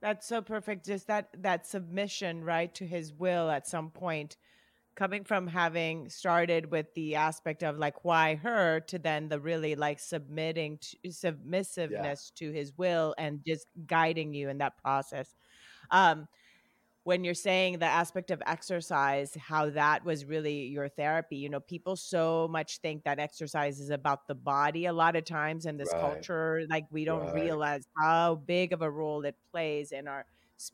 that's so perfect. Just that that submission, right, to his will at some point, coming from having started with the aspect of like why her to then the really like submitting to Yeah. submissiveness to his will and just guiding you in that process. Um when you're saying the aspect of exercise, how that was really your therapy. You know, people so much think that exercise is about the body a lot of times in this Right. culture. Like we don't Right. realize how big of a role it plays in our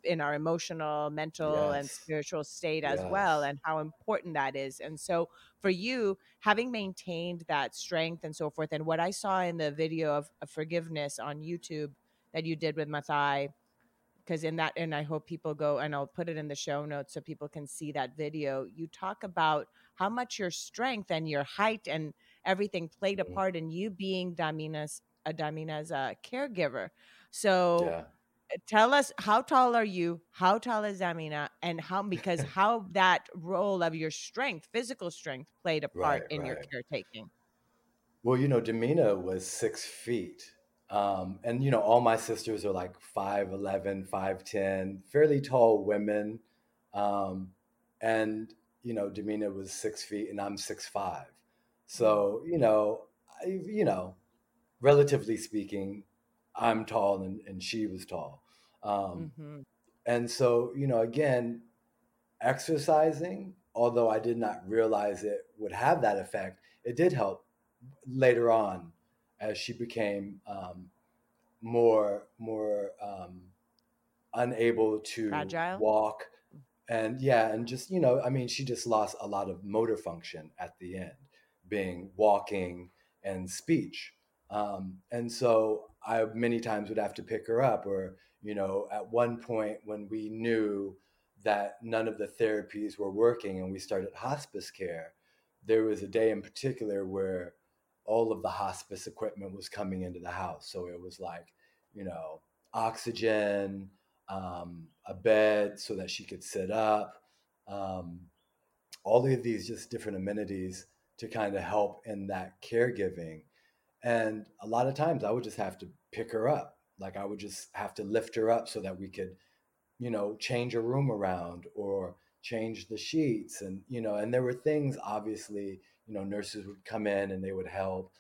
in our emotional, mental, and spiritual state as well, and how important that is. And so for you, having maintained that strength and so forth, and what I saw in the video of, of forgiveness on YouTube that you did with Mathai, because in that and i hope people go and i'll put it in the show notes so people can see that video you talk about how much your strength and your height and everything played a Mhm. part in you being damina's a damina's uh, caregiver so Yeah. uh, tell us how tall are you how tall is damina and how because how that role of your strength physical strength played a part Right, in your caretaking Well, you know, damina was six feet. Um, and, you know, all my sisters are like 5'11, 5'10, fairly tall women. Um, and, you know, Damina was six feet and I'm six five. Mm. So, you know, I, you know, relatively speaking, I'm tall and, and she was tall. Um, hmm and so, you know, again, exercising, although I did not realize it would have that effect, it did help later on as she became um, more more um, unable to fragile? walk. And yeah and just you know i mean she just lost a lot of motor function at the end being walking and speech. Um, and so i many times would have to pick her up or you know at one point when we knew that none of the therapies were working and we started hospice care there was a day in particular where all of the hospice equipment was coming into the house so it was like you know oxygen um, a bed so that she could sit up, um, all of these just different amenities to kind of help in that caregiving. And a lot of times I would just have to pick her up. Like I would just have to lift her up so that we could, you know, change a room around or change the sheets. And, you know, and there were things obviously, you know, nurses would come in and they would help.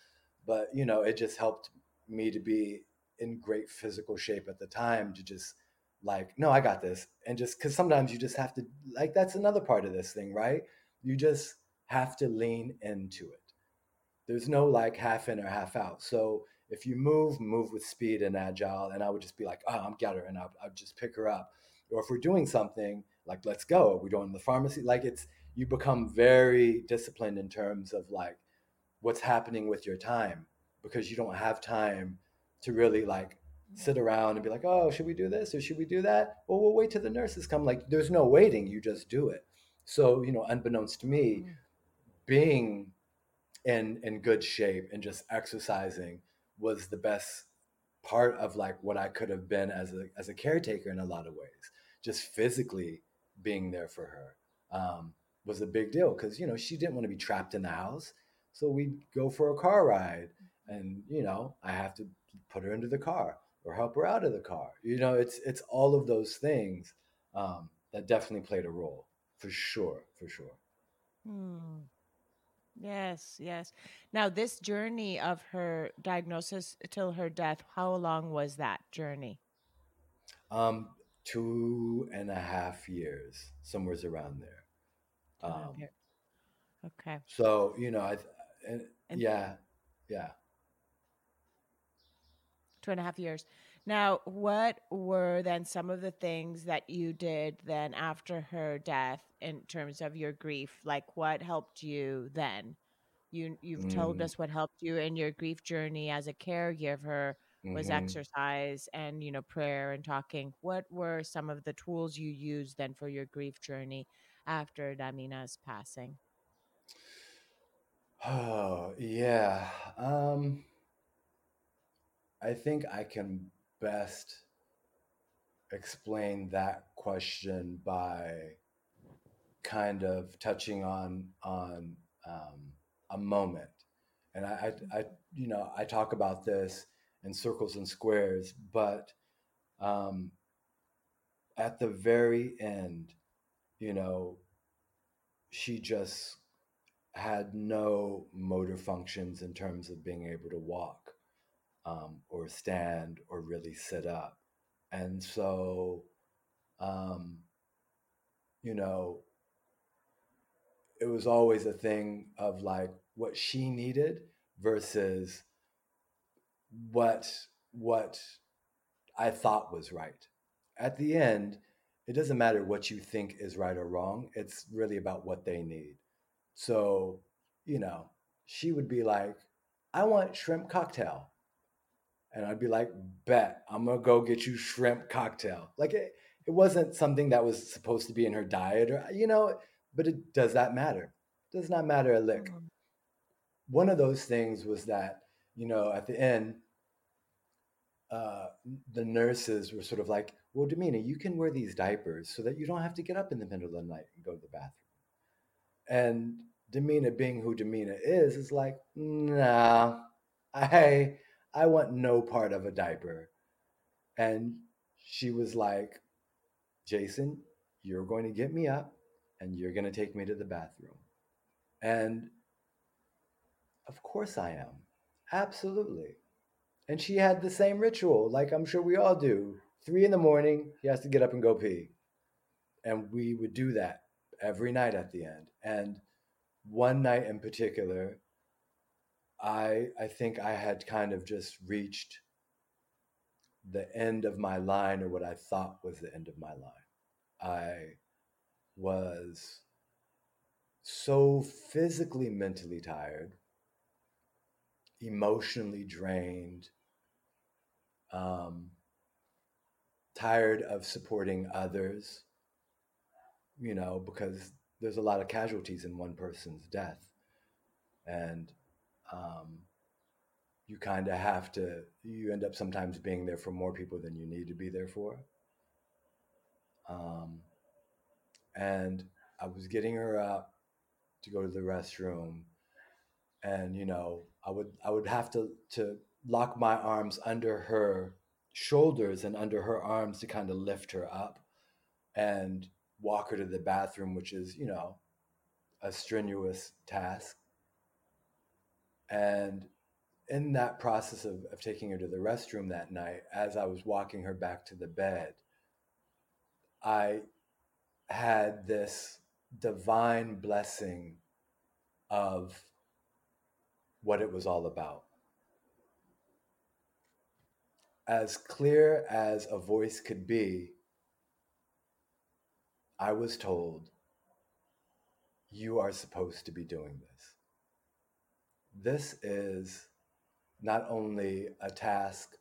But, you know, it just helped me to be in great physical shape at the time to just like no i got this. And just because sometimes you just have to like that's another part of this thing right? You just have to lean into it. There's no like half in or half out. So if you move move with speed and agile and i would just be like oh i'm got her and i'll, I'll just pick her up. Or if we're doing something like let's go. We're going to the pharmacy like it's you become very disciplined in terms of like what's happening with your time because you don't have time to really like sit around and be like, oh, should we do this or should we do that? Well, we'll wait till the nurses come. Like, there's no waiting, you just do it. So, you know, unbeknownst to me, Mm. being in in good shape and just exercising was the best part of like what I could have been as a as a caretaker in a lot of ways. Just physically being there for her um, was a big deal because you know she didn't want to be trapped in the house, so we'd go for a car ride, and you know I have to put her into the car or help her out of the car. You know, it's it's all of those things um, that definitely played a role for sure, for sure. Hmm. Yes, yes. Now, this journey of her diagnosis till her death, how long was that journey? Um, two and a half years, somewhere's around there. Um, okay. So you know, I and, and yeah, yeah. Two and a half years. Now, what were then some of the things that you did then after her death in terms of your grief? Like what helped you then? You you've mm. told us what helped you in your grief journey as a caregiver was mm-hmm. exercise and you know prayer and talking. What were some of the tools you used then for your grief journey after Damina's passing? Oh, yeah. Um I think I can best explain that question by kind of touching on on um, a moment and I, I, I, you know i talk about this in circles and squares but um, at the very end you know she just had no motor functions in terms of being able to walk um, or stand or really sit up. And so, um, you know, it was always a thing of like what she needed versus what what I thought was right. At the end, it doesn't matter what you think is right or wrong. It's really about what they need. So, you know, she would be like, I want shrimp cocktail and I'd be like, bet I'm gonna go get you shrimp cocktail. Like it, it wasn't something that was supposed to be in her diet or you know, but it does that matter? It does not matter a lick. Mm-hmm. One of those things was that, you know, at the end, uh, the nurses were sort of like, well, Damina, you can wear these diapers so that you don't have to get up in the middle of the night and go to the bathroom. And Damina, being who Damina is, is like, nah, I I want no part of a diaper. And she was like, Jason, you're going to get me up and you're going to take me to the bathroom. And of course I am. Absolutely. And she had the same ritual, like I'm sure we all do. Three in the morning, he has to get up and go pee. And we would do that every night at the end. And one night in particular, I I think I had kind of just reached the end of my line or what I thought was the end of my line. I was so physically mentally tired, emotionally drained, um, tired of supporting others, you know, because there's a lot of casualties in one person's death. And um, you kind of have to you end up sometimes being there for more people than you need to be there for um, and i was getting her up to go to the restroom and you know i would i would have to to lock my arms under her shoulders and under her arms to kind of lift her up and walk her to the bathroom which is you know a strenuous task and in that process of, of taking her to the restroom that night, as I was walking her back to the bed, I had this divine blessing of what it was all about. As clear as a voice could be, I was told, You are supposed to be doing this this is not only a task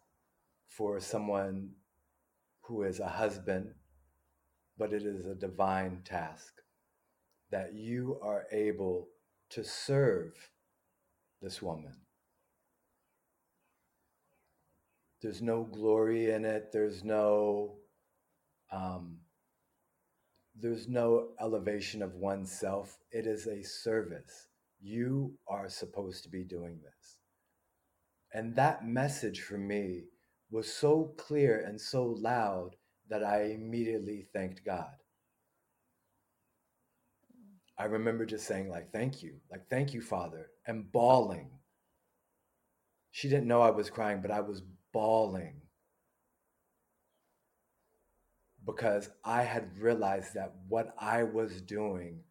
for someone who is a husband, but it is a divine task that you are able to serve this woman. There's no glory in it. There's no um, there's no elevation of oneself. It is a service. You are supposed to be doing this. And that message for me was so clear and so loud that I immediately thanked God. I remember just saying, like, thank you, like, thank you, Father, and bawling. She didn't know I was crying, but I was bawling because I had realized that what I was doing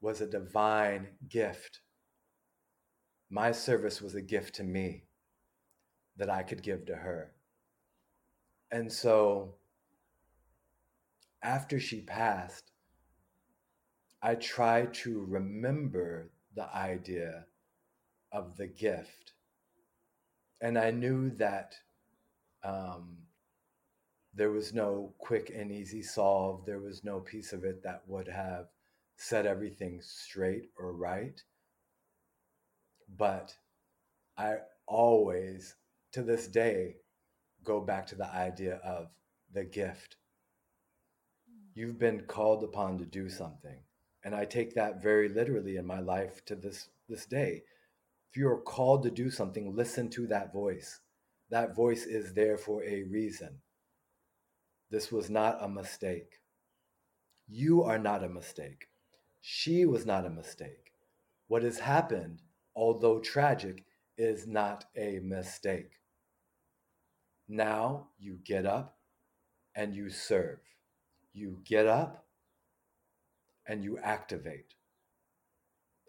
was a divine gift. My service was a gift to me that I could give to her. And so after she passed, I tried to remember the idea of the gift. And I knew that um, there was no quick and easy solve. There was no piece of it that would have set everything straight or right. But I always, to this day, go back to the idea of the gift. You've been called upon to do something. And I take that very literally in my life to this, this day. If you are called to do something, listen to that voice. That voice is there for a reason. This was not a mistake. You are not a mistake. She was not a mistake. What has happened, although tragic, is not a mistake. Now you get up and you serve. You get up and you activate.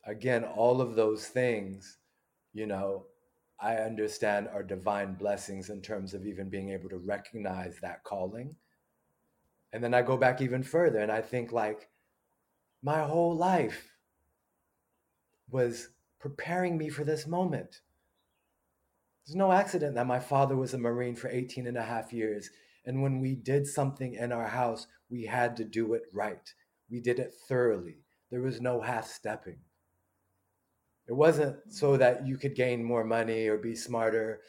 Again, all of those things, you know, I understand are divine blessings in terms of even being able to recognize that calling. And then I go back even further and I think, like, my whole life was preparing me for this moment. There's no accident that my father was a Marine for 18 and a half years. And when we did something in our house, we had to do it right. We did it thoroughly. There was no half stepping. It wasn't so that you could gain more money or be smarter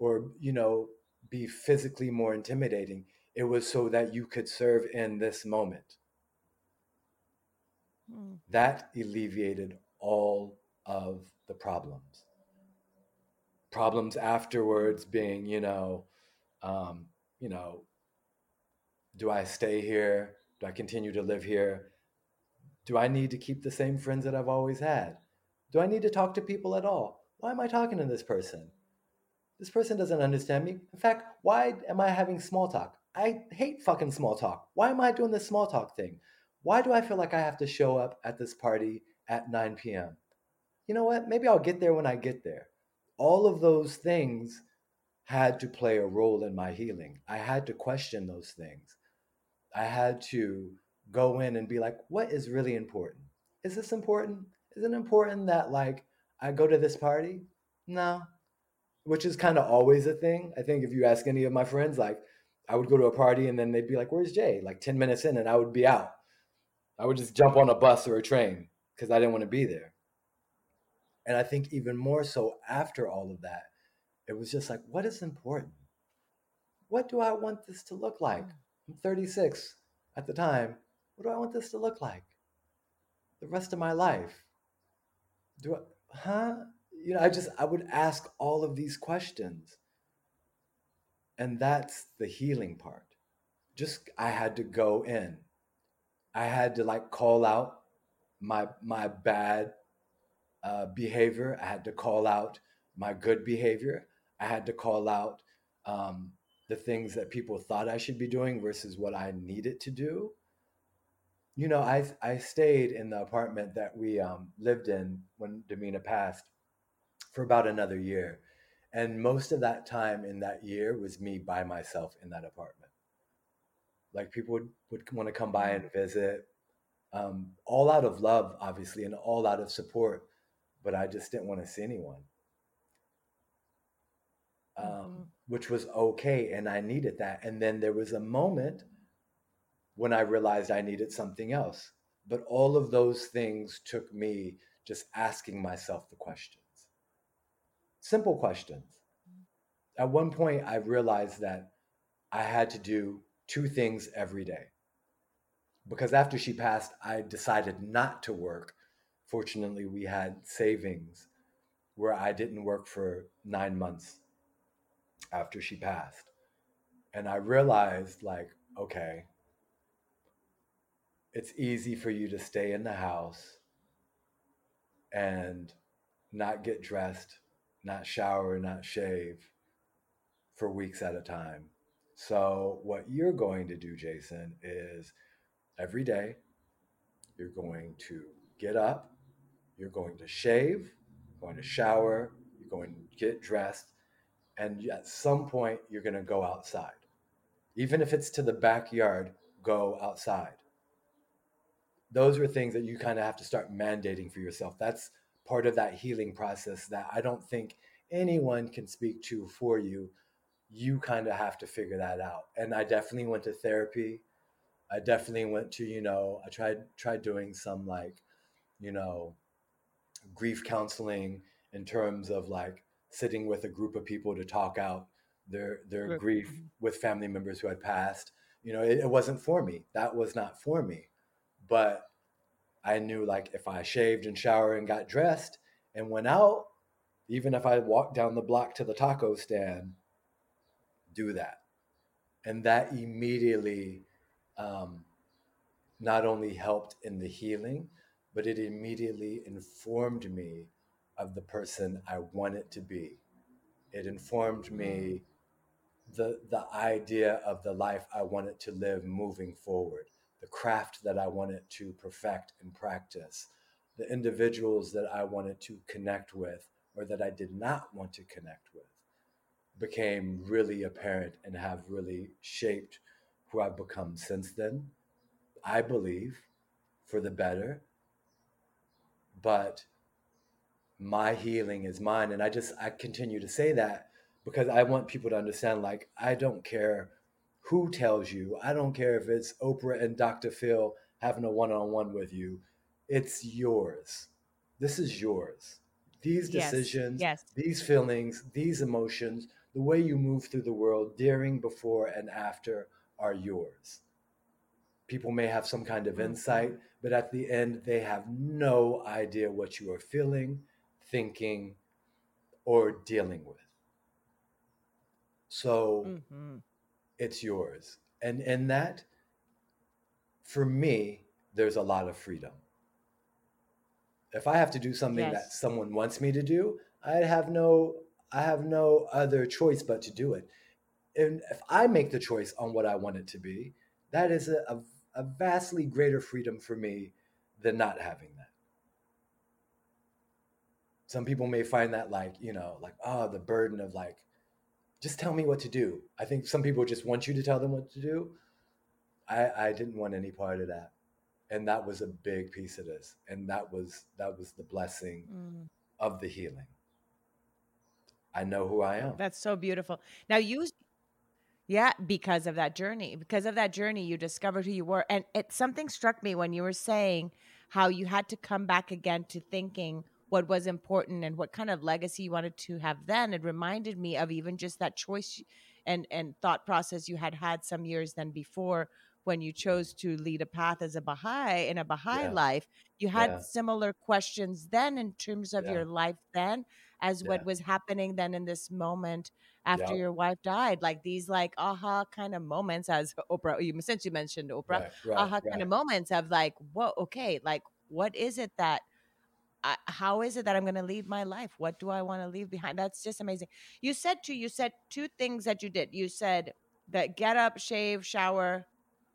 or, you know, be physically more intimidating. It was so that you could serve in this moment. Mm. That alleviated all of the problems. Problems afterwards being, you know, um, you know, do I stay here? Do I continue to live here? Do I need to keep the same friends that I've always had? Do I need to talk to people at all? Why am I talking to this person? This person doesn't understand me. In fact, why am I having small talk? I hate fucking small talk. Why am I doing this small talk thing? Why do I feel like I have to show up at this party at 9 p.m.? You know what? Maybe I'll get there when I get there. All of those things had to play a role in my healing. I had to question those things. I had to go in and be like, what is really important? Is this important? Is it important that like I go to this party? No. Which is kind of always a thing. I think if you ask any of my friends, like I would go to a party and then they'd be like, Where's Jay? Like 10 minutes in, and I would be out. I would just jump on a bus or a train because I didn't want to be there. And I think even more so after all of that, it was just like, what is important? What do I want this to look like? I'm 36 at the time. What do I want this to look like? The rest of my life. Do I, huh? You know, I just, I would ask all of these questions. And that's the healing part. Just, I had to go in. I had to like call out my, my bad uh, behavior. I had to call out my good behavior. I had to call out um, the things that people thought I should be doing versus what I needed to do. You know, I I stayed in the apartment that we um, lived in when Damina passed for about another year, and most of that time in that year was me by myself in that apartment. Like people would would want to come by and mm. visit, um, all out of love, obviously, and all out of support, but I just didn't want to see anyone um, mm-hmm. which was okay. And I needed that. And then there was a moment when I realized I needed something else. But all of those things took me just asking myself the questions. Simple questions. At one point, I realized that I had to do two things every day. Because after she passed, I decided not to work. Fortunately, we had savings where I didn't work for nine months after she passed. And I realized, like, okay, it's easy for you to stay in the house and not get dressed, not shower, not shave for weeks at a time. So, what you're going to do, Jason, is every day you're going to get up, you're going to shave, going to shower, you're going to get dressed, and at some point you're going to go outside. Even if it's to the backyard, go outside. Those are things that you kind of have to start mandating for yourself. That's part of that healing process that I don't think anyone can speak to for you. You kind of have to figure that out. And I definitely went to therapy. I definitely went to, you know, I tried tried doing some like, you know, grief counseling in terms of like sitting with a group of people to talk out their their grief mm-hmm. with family members who had passed. You know, it, it wasn't for me. That was not for me. But I knew like if I shaved and showered and got dressed and went out, even if I walked down the block to the taco stand, do that. And that immediately um, not only helped in the healing, but it immediately informed me of the person I wanted to be. It informed me mm. the the idea of the life I wanted to live moving forward, the craft that I wanted to perfect and practice, the individuals that I wanted to connect with or that I did not want to connect with became really apparent and have really shaped who I've become since then. I believe for the better, but my healing is mine. And I just, I continue to say that because I want people to understand like, I don't care who tells you, I don't care if it's Oprah and Dr. Phil having a one on one with you, it's yours. This is yours. These decisions, yes, yes. these feelings, these emotions, the way you move through the world during, before, and after are yours. People may have some kind of mm-hmm. insight, but at the end, they have no idea what you are feeling, thinking, or dealing with. So mm-hmm. It's yours. And in that, for me, there's a lot of freedom. If I have to do something yes. that someone wants me to do, I have no I have no other choice but to do it. And if I make the choice on what I want it to be, that is a, a, a vastly greater freedom for me than not having that some people may find that like you know like oh the burden of like just tell me what to do. I think some people just want you to tell them what to do. I i didn't want any part of that. And that was a big piece of this. And that was that was the blessing mm. of the healing. I know who i am. That's so beautiful. Now you yeah because of that journey because of that journey you discovered who you were. And it something struck me when you were saying how you had to come back again to thinking what was important and what kind of legacy you wanted to have then it reminded me of even just that choice and and thought process you had had some years then before when you chose to lead a path as a Baha'i in a Baha'i yeah. life, you had yeah. similar questions then in terms of yeah. your life then as what was happening then in this moment after your wife died. Like these like aha kind of moments as Oprah, you since you mentioned Oprah, right, right, aha right. kind of moments of like, whoa, okay, like what is it that I, how is it that I'm going to lead my life? What do I want to leave behind? That's just amazing. You said two. You said two things that you did. You said that get up, shave, shower,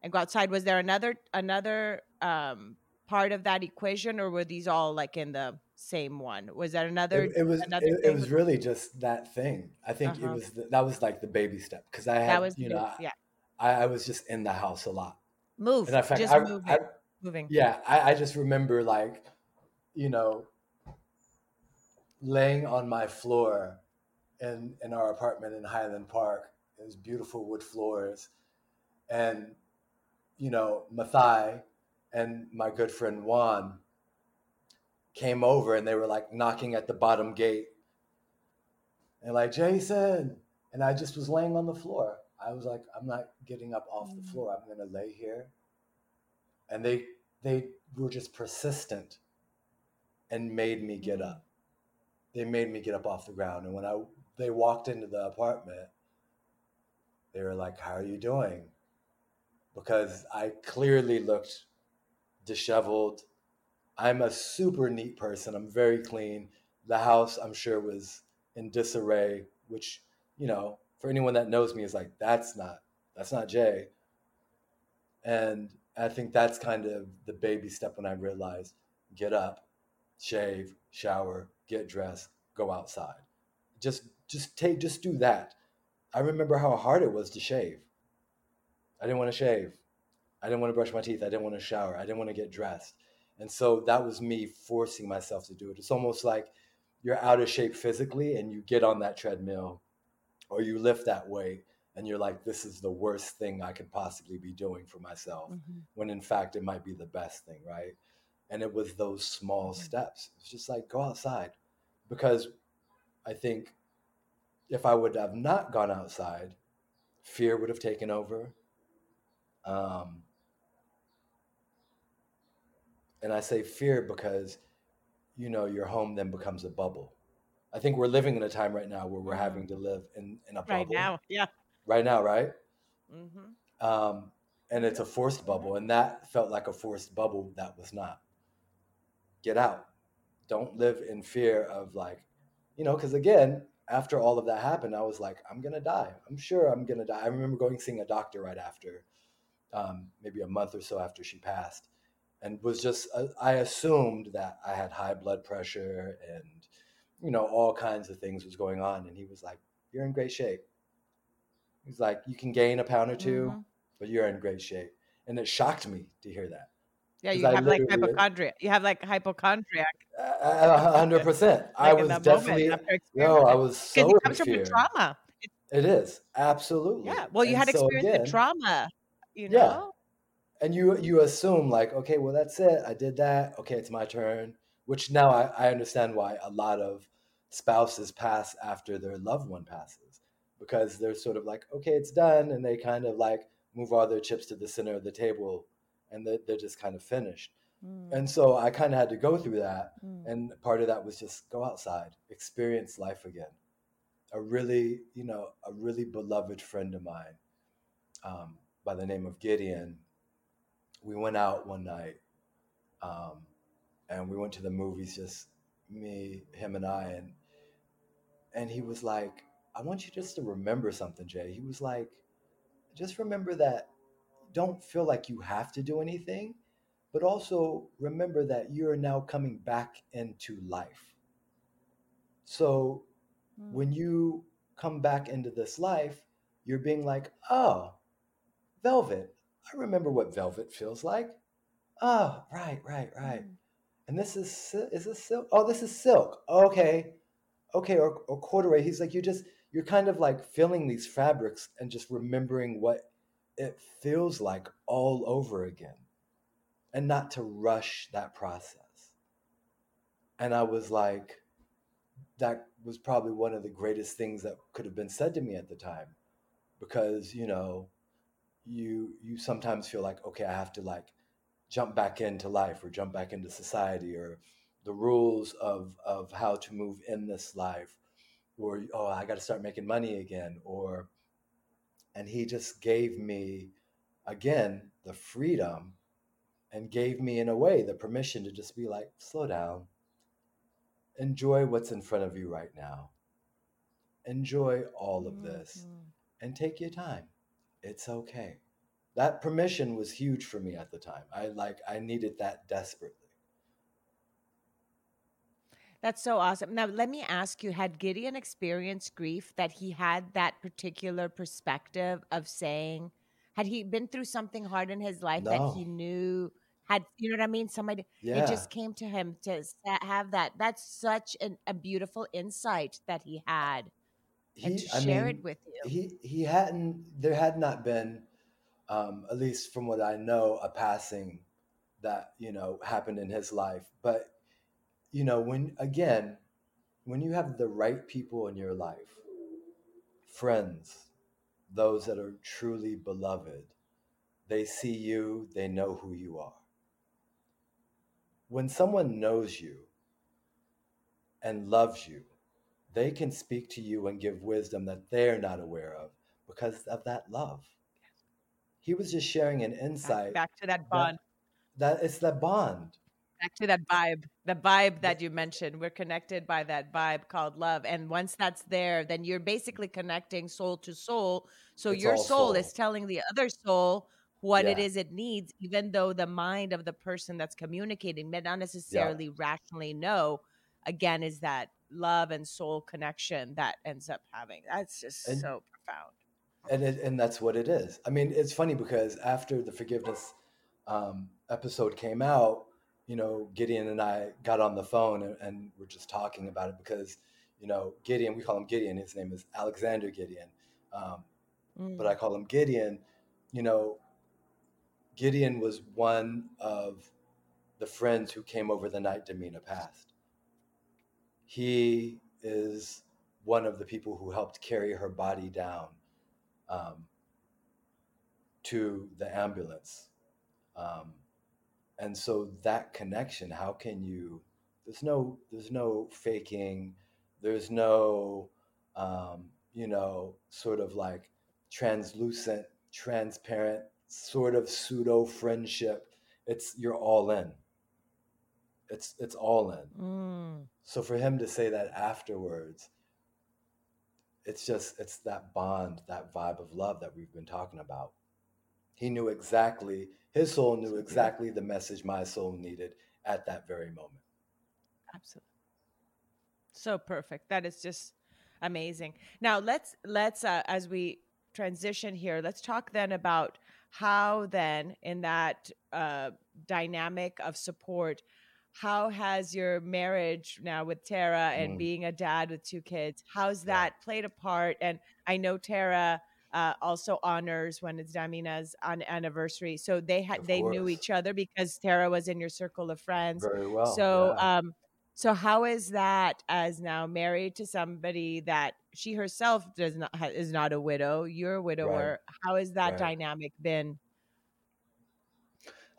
and go outside. Was there another another um, part of that equation, or were these all like in the same one? Was that another? It, it was. Another it, it, was really just that thing. I think uh-huh. it was the, that was like the baby step because I had was, you know yeah. I, I was just in the house a lot. Move. And in fact, just I, moving. I, moving. Yeah, I, I just remember like you know, laying on my floor in, in our apartment in Highland Park. It was beautiful wood floors. And, you know, Mathai and my good friend Juan came over and they were like knocking at the bottom gate. And like, Jason. And I just was laying on the floor. I was like, I'm not getting up off the mm. floor. I'm going to lay here. And they, they were just persistent and made me get mm. up. They made me get up off the ground. And when I they walked into the apartment, they were like, "How are you doing?" Because I clearly looked disheveled. I'm a super neat person. I'm very clean. The house, I'm sure, was in disarray, which, you know, for anyone that knows me is like, that's not, that's not Jay. And I think that's kind of the baby step when I realized get up, shave, shower, get dressed, go outside. Just just take just do that. I remember how hard it was to shave. I didn't want to shave. I didn't want to brush my teeth. I didn't want to shower. I didn't want to get dressed. And so that was me forcing myself to do it. It's almost like you're out of shape physically and you get on that treadmill or you lift that weight and you're like, this is the worst thing I could possibly be doing for myself. Mm-hmm. When in fact, it might be the best thing, right? And it was those small steps. It's just like, go outside. Because I think if I would have not gone outside, fear would have taken over. Um, and I say fear because, you know, your home then becomes a bubble. I think we're living in a time right now where we're mm-hmm. having to live in, in a bubble. Right now, yeah. Right now, right? Mm-hmm. Um, and it's a forced bubble, and that felt like a forced bubble that was not. Get out. Don't live in fear of like, you know, because again, after all of that happened, I was like, I'm gonna die. I'm sure I'm gonna die. I remember going seeing a doctor right after, um, maybe a month or so after she passed, and was just uh, I assumed that I had high blood pressure and you know all kinds of things was going on, and he was like, "You're in great shape." He's like, "You can gain a pound or 2 mm-hmm. but you're in great shape," and it shocked me to hear that. Yeah, you have like hypochondria. You have like hypochondriac. hundred percent. I was definitely no. I was so it comes from trauma. It is absolutely. Yeah. Well, you and had so experience again, trauma. You know. Yeah. And you you assume like, okay, well that's it. I did that. Okay, it's my turn. Which now I, I understand why a lot of spouses pass after their loved one passes because they're sort of like, okay, it's done, and they kind of like move all their chips to the center of the table and they're, they're just kind of finished. Mm. And so I kind of had to go through that. Mm. And part of that was just go outside, experience life again. A really, you know, a really beloved friend of mine um, by the name of Gideon, we went out one night um, and we went to the movies, just me, him, and I. And, and he was like, I want you just to remember something, Jay. He was like, just remember that don't feel like you have to do anything, but also remember that you're now coming back into life. So mm. when you come back into this life, you're being like, oh, velvet. I remember what velvet feels like. Oh, right, right, right. Mm. And this is is this silk? Oh, this is silk. Okay, okay, or, or corduroy. He's like, you just you're kind of like feeling these fabrics and just remembering what it feels like all over again and not to rush that process. And I was like, that was probably one of the greatest things that could have been said to me at the time because, you know, you you sometimes feel like okay, I have to like jump back into life or jump back into society or the rules of of how to move in this life or oh, I got to start making money again or and he just gave me, again, the freedom and gave me, in a way, the permission to just be like, slow down. Enjoy what's in front of you right now. Enjoy all of this mm-hmm. and take your time. It's okay. That permission was huge for me at the time. I like I needed that desperately. That's so awesome. Now, let me ask you had Gideon experienced grief that he had that particular perspective of saying, had he been through something hard in his life that he knew had, you know what I mean? Somebody, it just came to him to have that. That's such an, a beautiful insight that he had and to I share mean, it with you. he he hadn't there had not been um at least from what i know a passing that you know happened in his life but you know, when again, when you have the right people in your life, friends, those that are truly beloved, they see you, they know who you are. When someone knows you and loves you, they can speak to you and give wisdom that they're not aware of because of that love. He was just sharing an insight. Back, back to that bond. That, that it's that bond back to that vibe the vibe that you mentioned we're connected by that vibe called love and once that's there then you're basically connecting soul to soul so it's your soul, soul, is telling the other soul what yeah. it is it needs, even though the mind of the person that's communicating may not necessarily yeah. rationally know. Again, is that love and soul connection that ends up having? That's just and, so profound. And it, and that's what it is. I mean, it's funny because after the forgiveness um, episode came out, you know, Gideon and I got on the phone and, and we're just talking about it because, you know, Gideon, we call him Gideon. His name is Alexander Gideon, um, mm. but I call him Gideon. You know, Gideon was one of the friends who came over the night Damina passed. He is one of the people who helped carry her body down um, to the ambulance. Um, and so that connection, how can you? There's no, there's no faking. There's no, um, you know, sort of like translucent, transparent sort of pseudo friendship. It's you're all in. It's it's all in. Mm. So for him to say that afterwards, it's just it's that bond, that vibe of love that we've been talking about. He knew exactly his soul knew exactly the message my soul needed at that very moment. Absolutely. So perfect. That is just amazing. Now let's let's uh, as we transition here, let's talk then about how then in that uh, dynamic of support how has your marriage now with tara and mm. being a dad with two kids how's that yeah. played a part and i know tara uh, also honors when it's Damina's on anniversary. So they had they knew each other because Tara was in your circle of friends. Very well. So yeah. um, so how is that as now married to somebody that she herself does not is not a widow? You're a widower. Right. How has that right. dynamic been?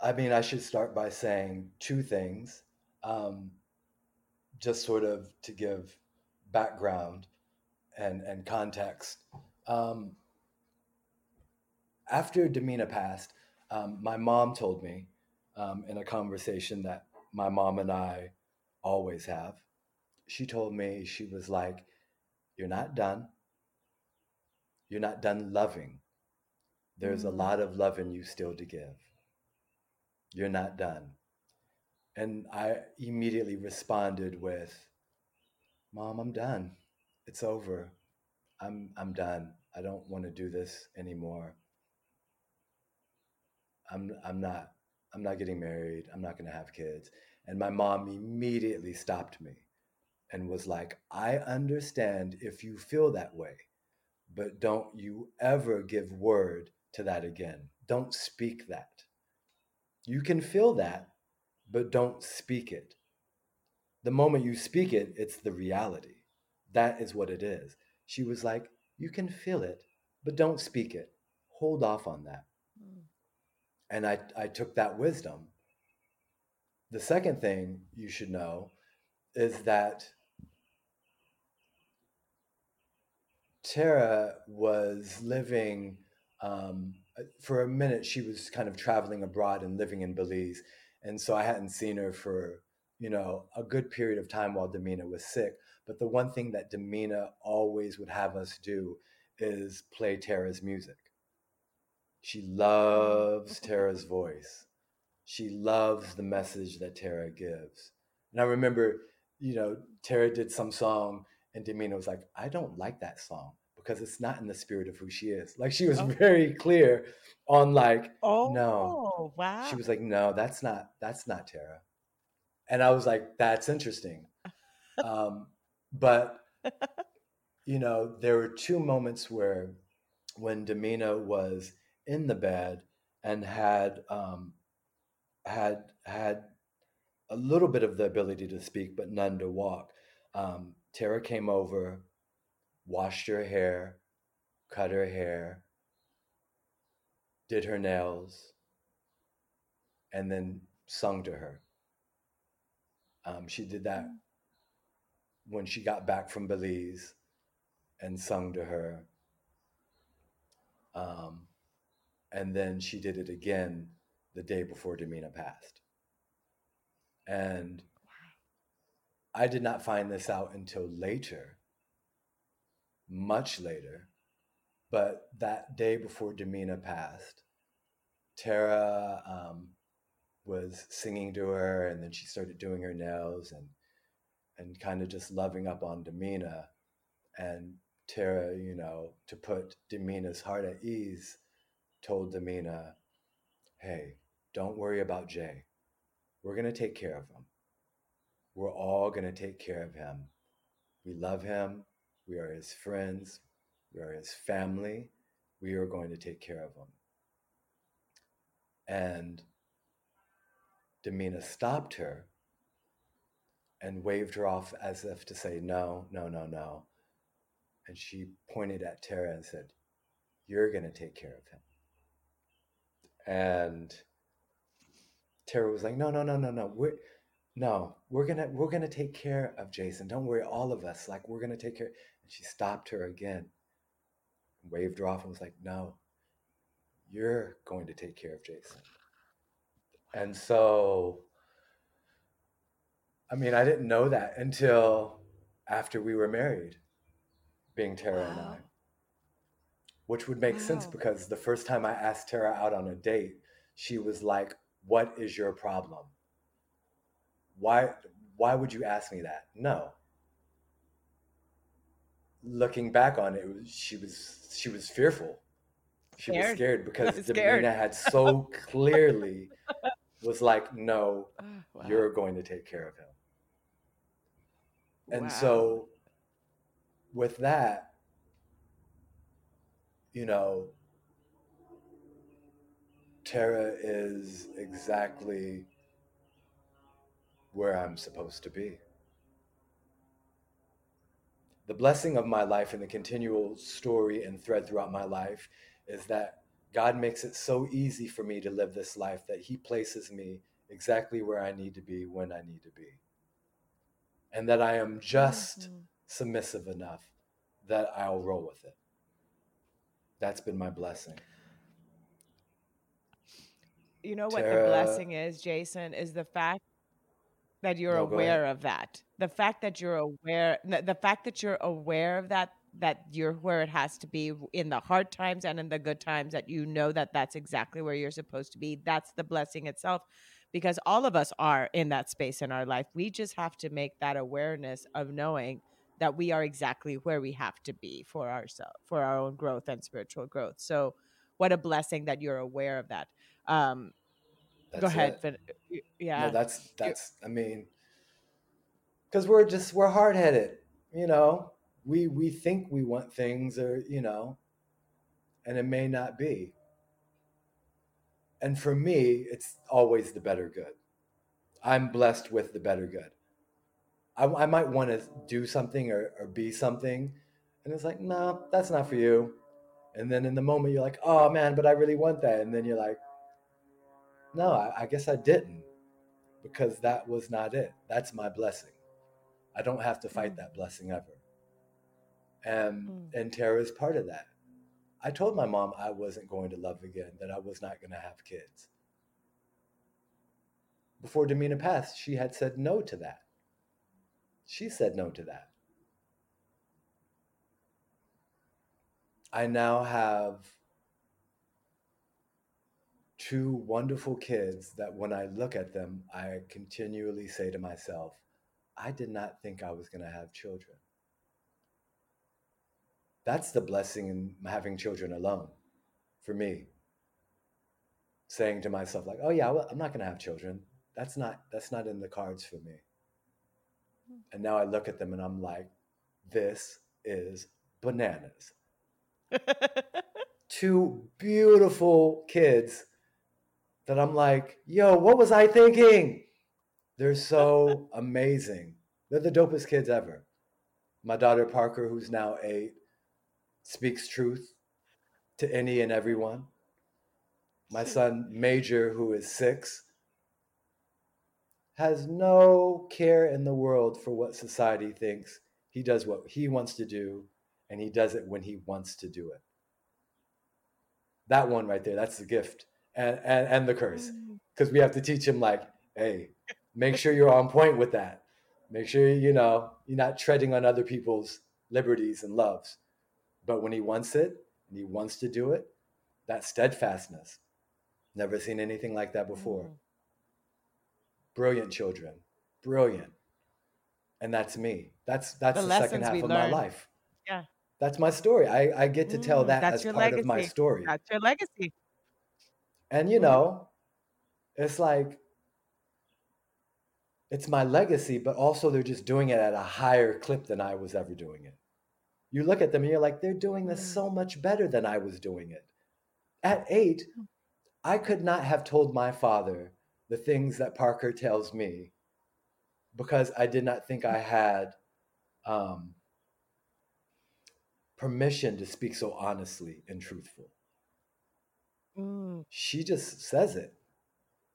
I mean, I should start by saying two things, um, just sort of to give background and and context. Um, after Damina passed, um, my mom told me um, in a conversation that my mom and I always have. She told me, she was like, You're not done. You're not done loving. There's mm-hmm. a lot of loving you still to give. You're not done. And I immediately responded with, Mom, I'm done. It's over. I'm, I'm done. I don't want to do this anymore. I'm I'm not I'm not getting married. I'm not going to have kids. And my mom immediately stopped me and was like, "I understand if you feel that way, but don't you ever give word to that again. Don't speak that. You can feel that, but don't speak it. The moment you speak it, it's the reality. That is what it is." She was like, "You can feel it, but don't speak it. Hold off on that." And I, I took that wisdom. The second thing you should know is that Tara was living, um, for a minute, she was kind of traveling abroad and living in Belize. And so I hadn't seen her for, you know, a good period of time while Damina was sick. But the one thing that Damina always would have us do is play Tara's music. She loves Tara's voice. She loves the message that Tara gives. And I remember, you know, Tara did some song and Damina was like, I don't like that song because it's not in the spirit of who she is. Like she was oh. very clear on like, oh no. Wow. She was like, no, that's not that's not Tara. And I was like, that's interesting. um, but you know, there were two moments where when Damina was in the bed and had um, had had a little bit of the ability to speak, but none to walk. Um, Tara came over, washed her hair, cut her hair, did her nails, and then sung to her. Um, she did that when she got back from Belize and sung to her. Um, and then she did it again the day before Damina passed. And I did not find this out until later, much later. But that day before Damina passed, Tara um, was singing to her, and then she started doing her nails and and kind of just loving up on Damina. And Tara, you know, to put Damina's heart at ease, told Damina, "Hey, don't worry about Jay. We're gonna take care of him. We're all gonna take care of him. We love him. We are his friends. We are his family. We are going to take care of him." And Damina stopped her and waved her off as if to say, No, no, no, no. And she pointed at Tara and said, You're going to take care of him. And Tara was like, No, no, no, no, no. We're, no, we're gonna we're gonna take care of Jason. Don't worry, all of us. Like we're gonna take care. And she stopped her again, waved her off, and was like, "No, you're going to take care of Jason." And so, I mean, I didn't know that until after we were married, being Tara wow. and I. Which would make wow. sense oh. because the first time I asked Tara out on a date, she was like, What is your problem? Why why would you ask me that? No. Looking back on it, she was she was fearful. She scared. was scared because scared. had so clearly was like, no, oh, wow. you're going to take care of him. And wow. so, with that, you know, Tara is exactly where I'm supposed to be. The blessing of my life and the continual story and thread throughout my life is that God makes it so easy for me to live this life that He places me exactly where I need to be when I need to be. And that I am just mm-hmm. submissive enough that I'll roll with it. That's been my blessing. You know what Tara, the blessing is, Jason, is the fact that you're no, aware of that. The fact that you're aware, the fact that you're aware of that that you're where it has to be in the hard times and in the good times that you know that that's exactly where you're supposed to be that's the blessing itself because all of us are in that space in our life we just have to make that awareness of knowing that we are exactly where we have to be for ourselves for our own growth and spiritual growth. So what a blessing that you're aware of that. Um that's go ahead but yeah no, that's that's i mean because we're just we're hard-headed you know? We we think we want things or you know and it may not be. And for me it's always the better good. I'm blessed with the better good i, I might want to do something or, or be something and it's like no that's not for you and then in the moment you're like oh man but i really want that and then you're like no I, I guess i didn't because that was not it that's my blessing i don't have to fight mm. that blessing ever and mm. and Tara is part of that. I told my mom I wasn't going to love again, that I was not going to have kids. Before Damina passed, she had said no to that. She said no to that. I now have two wonderful kids that when I look at them, I continually say to myself, I did not think I was going to have children. That's the blessing in having children alone for me. Saying to myself like oh yeah well, i'm not going to have children. That's not that's not in the cards for me and now i look at them and i'm like this is bananas. Two beautiful kids that i'm like yo what was i thinking? They're so amazing. They're the dopest kids ever. My daughter parker who's now eight speaks truth to any and everyone. My son, Major, who is six, has no care in the world for what society thinks. He does what he wants to do, and he does it when he wants to do it. That one right there, that's the gift and, and, and the curse. Because mm. we have to teach him, like, hey, make sure you're on point with that. Make sure, you know, you're not treading on other people's liberties and loves. But when he wants it and he wants to do it, that steadfastness, Never seen anything like that before. Mm. Brilliant children. Brilliant. And that's me. That's that's The the, second half we of my life. Yeah. That's my story. I, I get to tell Mm, that that's as your part of my legacy. story. That's your legacy. And you Mhm. know, it's like it's my legacy, but also they're just doing it at a higher clip than I was ever doing it. You look at them and you're like, they're doing this Mm. so much better than I was doing it. At eight, Mm. I could not have told my father the things that Parker tells me because I did not think I had um, permission to speak so honestly and truthful. Mm. She just says it.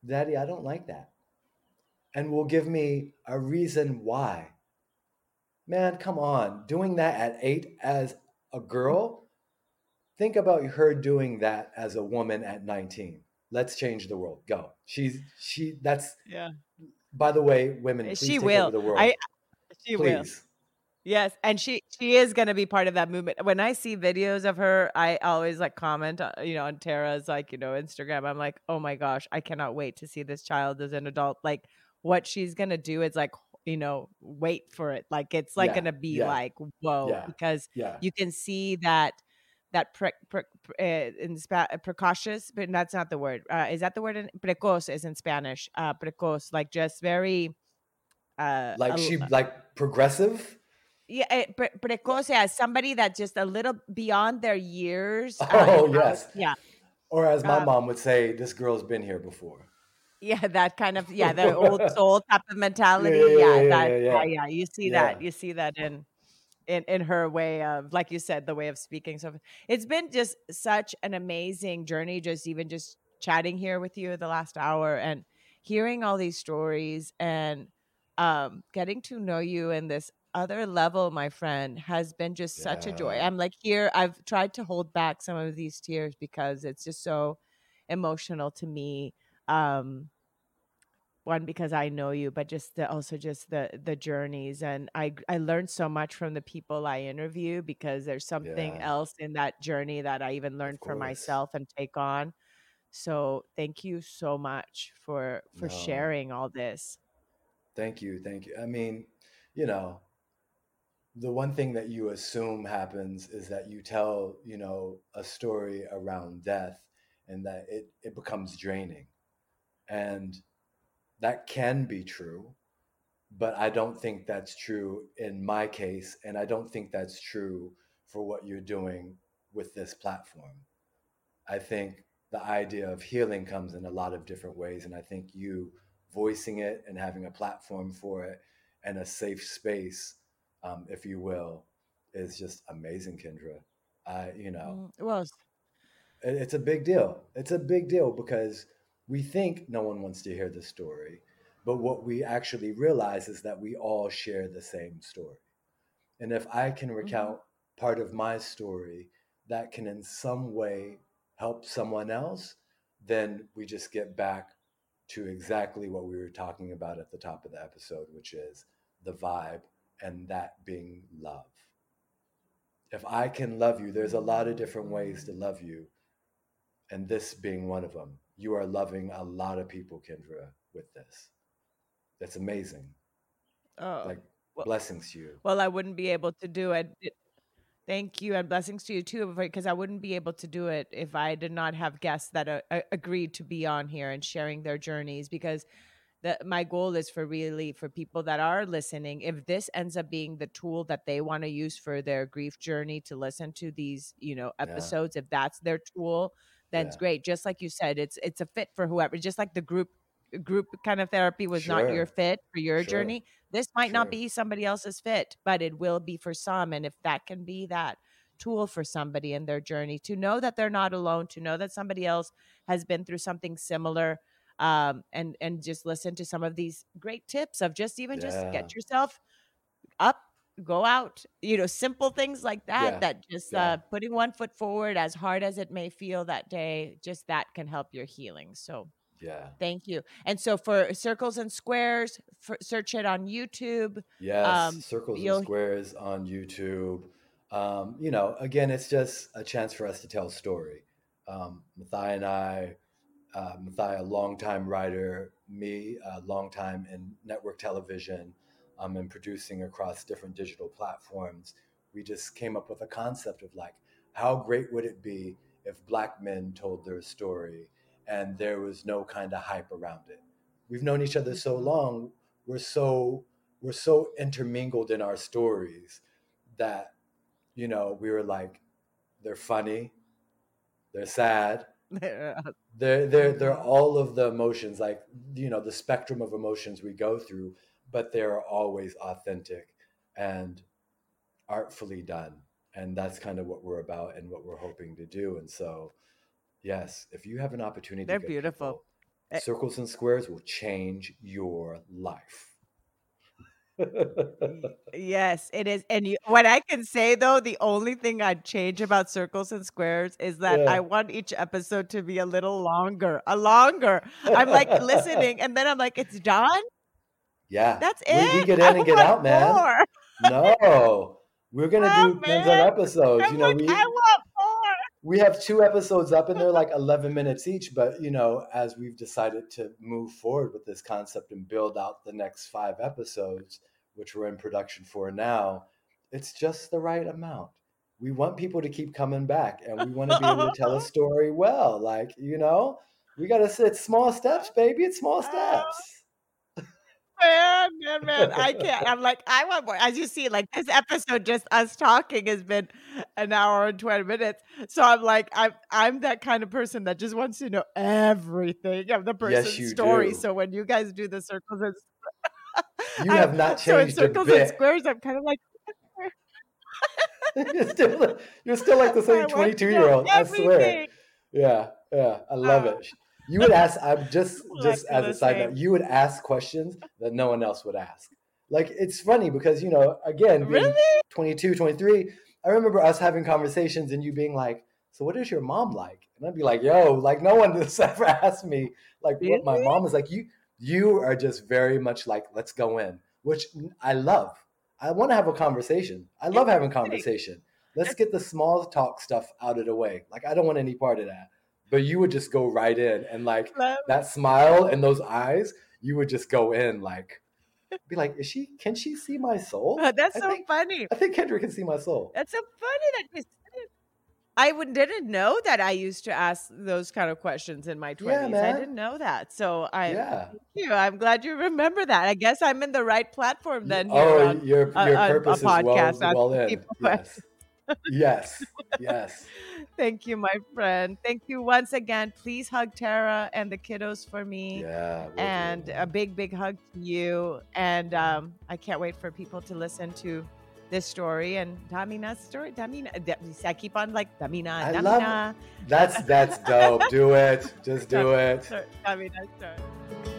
Daddy, I don't like that. And will give me a reason why. Man, come on. Doing that at eight as a girl, think about her doing that as a woman at 19. Let's change the world. Go. She's, she, that's, Yeah. by the way, women, please She take will. over the world. I she will. Yes, and she she is going to be part of that movement. When I see videos of her, I always like comment, uh, you know, on Tara's like, you know, Instagram. I'm like, "Oh my gosh, I cannot wait to see this child as an adult. Like what she's going to do is like, you know, wait for it. Like it's like Yeah, going to be yeah, like, whoa, yeah. because Yeah. you can see that that pre, pre, pre, uh, in Spa- uh, precautious, but that's not the word. Uh, is that the word? In, precoz is in Spanish. Uh, precoz, like just very. Uh, Like she, like progressive. yeah, eh, pre- precoce as somebody that's just a little beyond their years. uh, Oh, how- yes. yeah, Or as my Um, mom would say, this girl's been here before. yeah, that kind of yeah, the old soul type of mentality. yeah, Yeah, yeah, that yeah, yeah, you see that, you see that in in in her way of, like you said, the way of speaking. So it's been just such an amazing journey. Just even just chatting here with you the last hour and hearing all these stories and um getting to know you in this other level my friend has been just such a joy i'm like here i've tried to hold back some of these tears because it's just so emotional to me um one because i know you but just the also just the the journeys and i i learned so much from the people i interview because there's something Yeah. else in that journey that i even learned for myself and take on so thank you so much for for No. sharing all this Thank you. Thank you. I mean, you know, the one thing that you assume happens is that you tell, you know, a story around death and that it, it becomes draining. And that can be true, but I don't think that's true in my case. And I don't think that's true for what you're doing with this platform. I think the idea of healing comes in a lot of different ways. And I think you voicing it and having a platform for it and a safe space, um, if you will, is just amazing, Kendra. I, you know, Mm, well it's a big deal. It's a big deal because we think no one wants to hear the story, but what we actually realize is that we all share the same story. And if I can mhm. recount part of my story that can in some way help someone else, then we just get back to exactly what we were talking about at the top of the episode, which is the vibe and that being love. If I can love you, there's a lot of different ways to love you, and this being one of them. You are loving a lot of people, Kendra, with this. That's amazing. oh Like well, blessings to you. well i wouldn't be able to do it thank you and blessings to you too because i wouldn't be able to do it if i did not have guests that uh, uh, agreed to be on here and sharing their journeys because the, my goal is for really for people that are listening if this ends up being the tool that they want to use for their grief journey to listen to these you know Yeah, episodes if that's their tool then it's yeah, great just like you said it's it's a fit for whoever just like the group group kind of therapy was not your fit for your sure, journey this might not be somebody else's fit but it will be for some and if that can be that tool for somebody in their journey to know that they're not alone to know that somebody else has been through something similar um, and and just listen to some of these great tips of just even just get yourself up go out you know simple things like that yeah, that just yeah, uh, putting one foot forward as hard as it may feel that day just that can help your healing so yeah. thank you and so for circles and squares for, search it on youtube Yes, um circles and squares on YouTube. Um, you know, again, it's just a chance for us to tell story. Um, Mathai and I uh, Mathia, longtime writer, me, uh, longtime in network television um, and producing across different digital platforms, we just came up with a concept of like, how great would it be if black men told their story and there was no kind of hype around it? We've known each other so long, we're so we're so intermingled in our stories that you know we were like they're funny they're sad they're they're they're all of the emotions like you know the spectrum of emotions we go through but they're always authentic and artfully done and that's kind of what we're about and what we're hoping to do and so yes if you have an opportunity they're beautiful people, eh circles and squares will change your life yes, it is. And you, what I can say though, the only thing I'd change about circles and squares is that yeah. I want each episode to be a little longer, a longer. I'm like listening, and then I'm like, it's done. Yeah, that's it. We, we get in I and get out, man. More. No, we're gonna oh, do tons of episodes. I'm you know, like, we. I want we have two episodes up and they're like 11 minutes each but you know as we've decided to move forward with this concept and build out the next five episodes which we're in production for now it's just the right amount we want people to keep coming back and we want to be able to tell a story well like you know we got to it's small steps baby it's small oh, steps man, man, man. I can't. I'm like, I want more. As you see, like this episode, just us talking has been an hour and 20 minutes. So I'm like, I'm I'm that kind of person that just wants to know everything of the person's yes, story. Do. So when you guys do the circles and you have not changed. So in circles and squares, I'm kind of like you're still you're still like the same 22 year old. I swear. Yeah, yeah. I love uh, it you would ask i'm just just as a side note you would ask questions that no one else would ask. Like it's funny because you know again really? 22 23 i remember us having conversations and you being like so what is your mom like? And i'd be like yo like no one has ever asked me like really? what my mom is like. You you are just very much like let's go in which i love. I want to have a conversation. I love having conversation. Let's get the small talk stuff out of the way. Like i don't want any part of that but you would just go right in and like that smile and those eyes, you would just go in like be like, is she can she see my soul? Uh, that's I so think, funny. I think Kendra can see my soul. That's so funny that you said it. I would, didn't know that I used to ask those kind of questions in my 20s. Yeah, I didn't know that. So I yeah. thank you. I'm glad you remember that. I guess I'm in the right platform then. oh, um, your, your purpose a, a podcast is well, well in. Yes yes, yes. Thank you, my friend. Thank you once again. Please hug Tara and the kiddos for me. Yeah. And do. a big, big hug to you. And um, I can't wait for people to listen to this story and Damina's story. Damina, I keep on like Damina, I Damina. Love That's that's dope. do it. Just do it. Damina's story.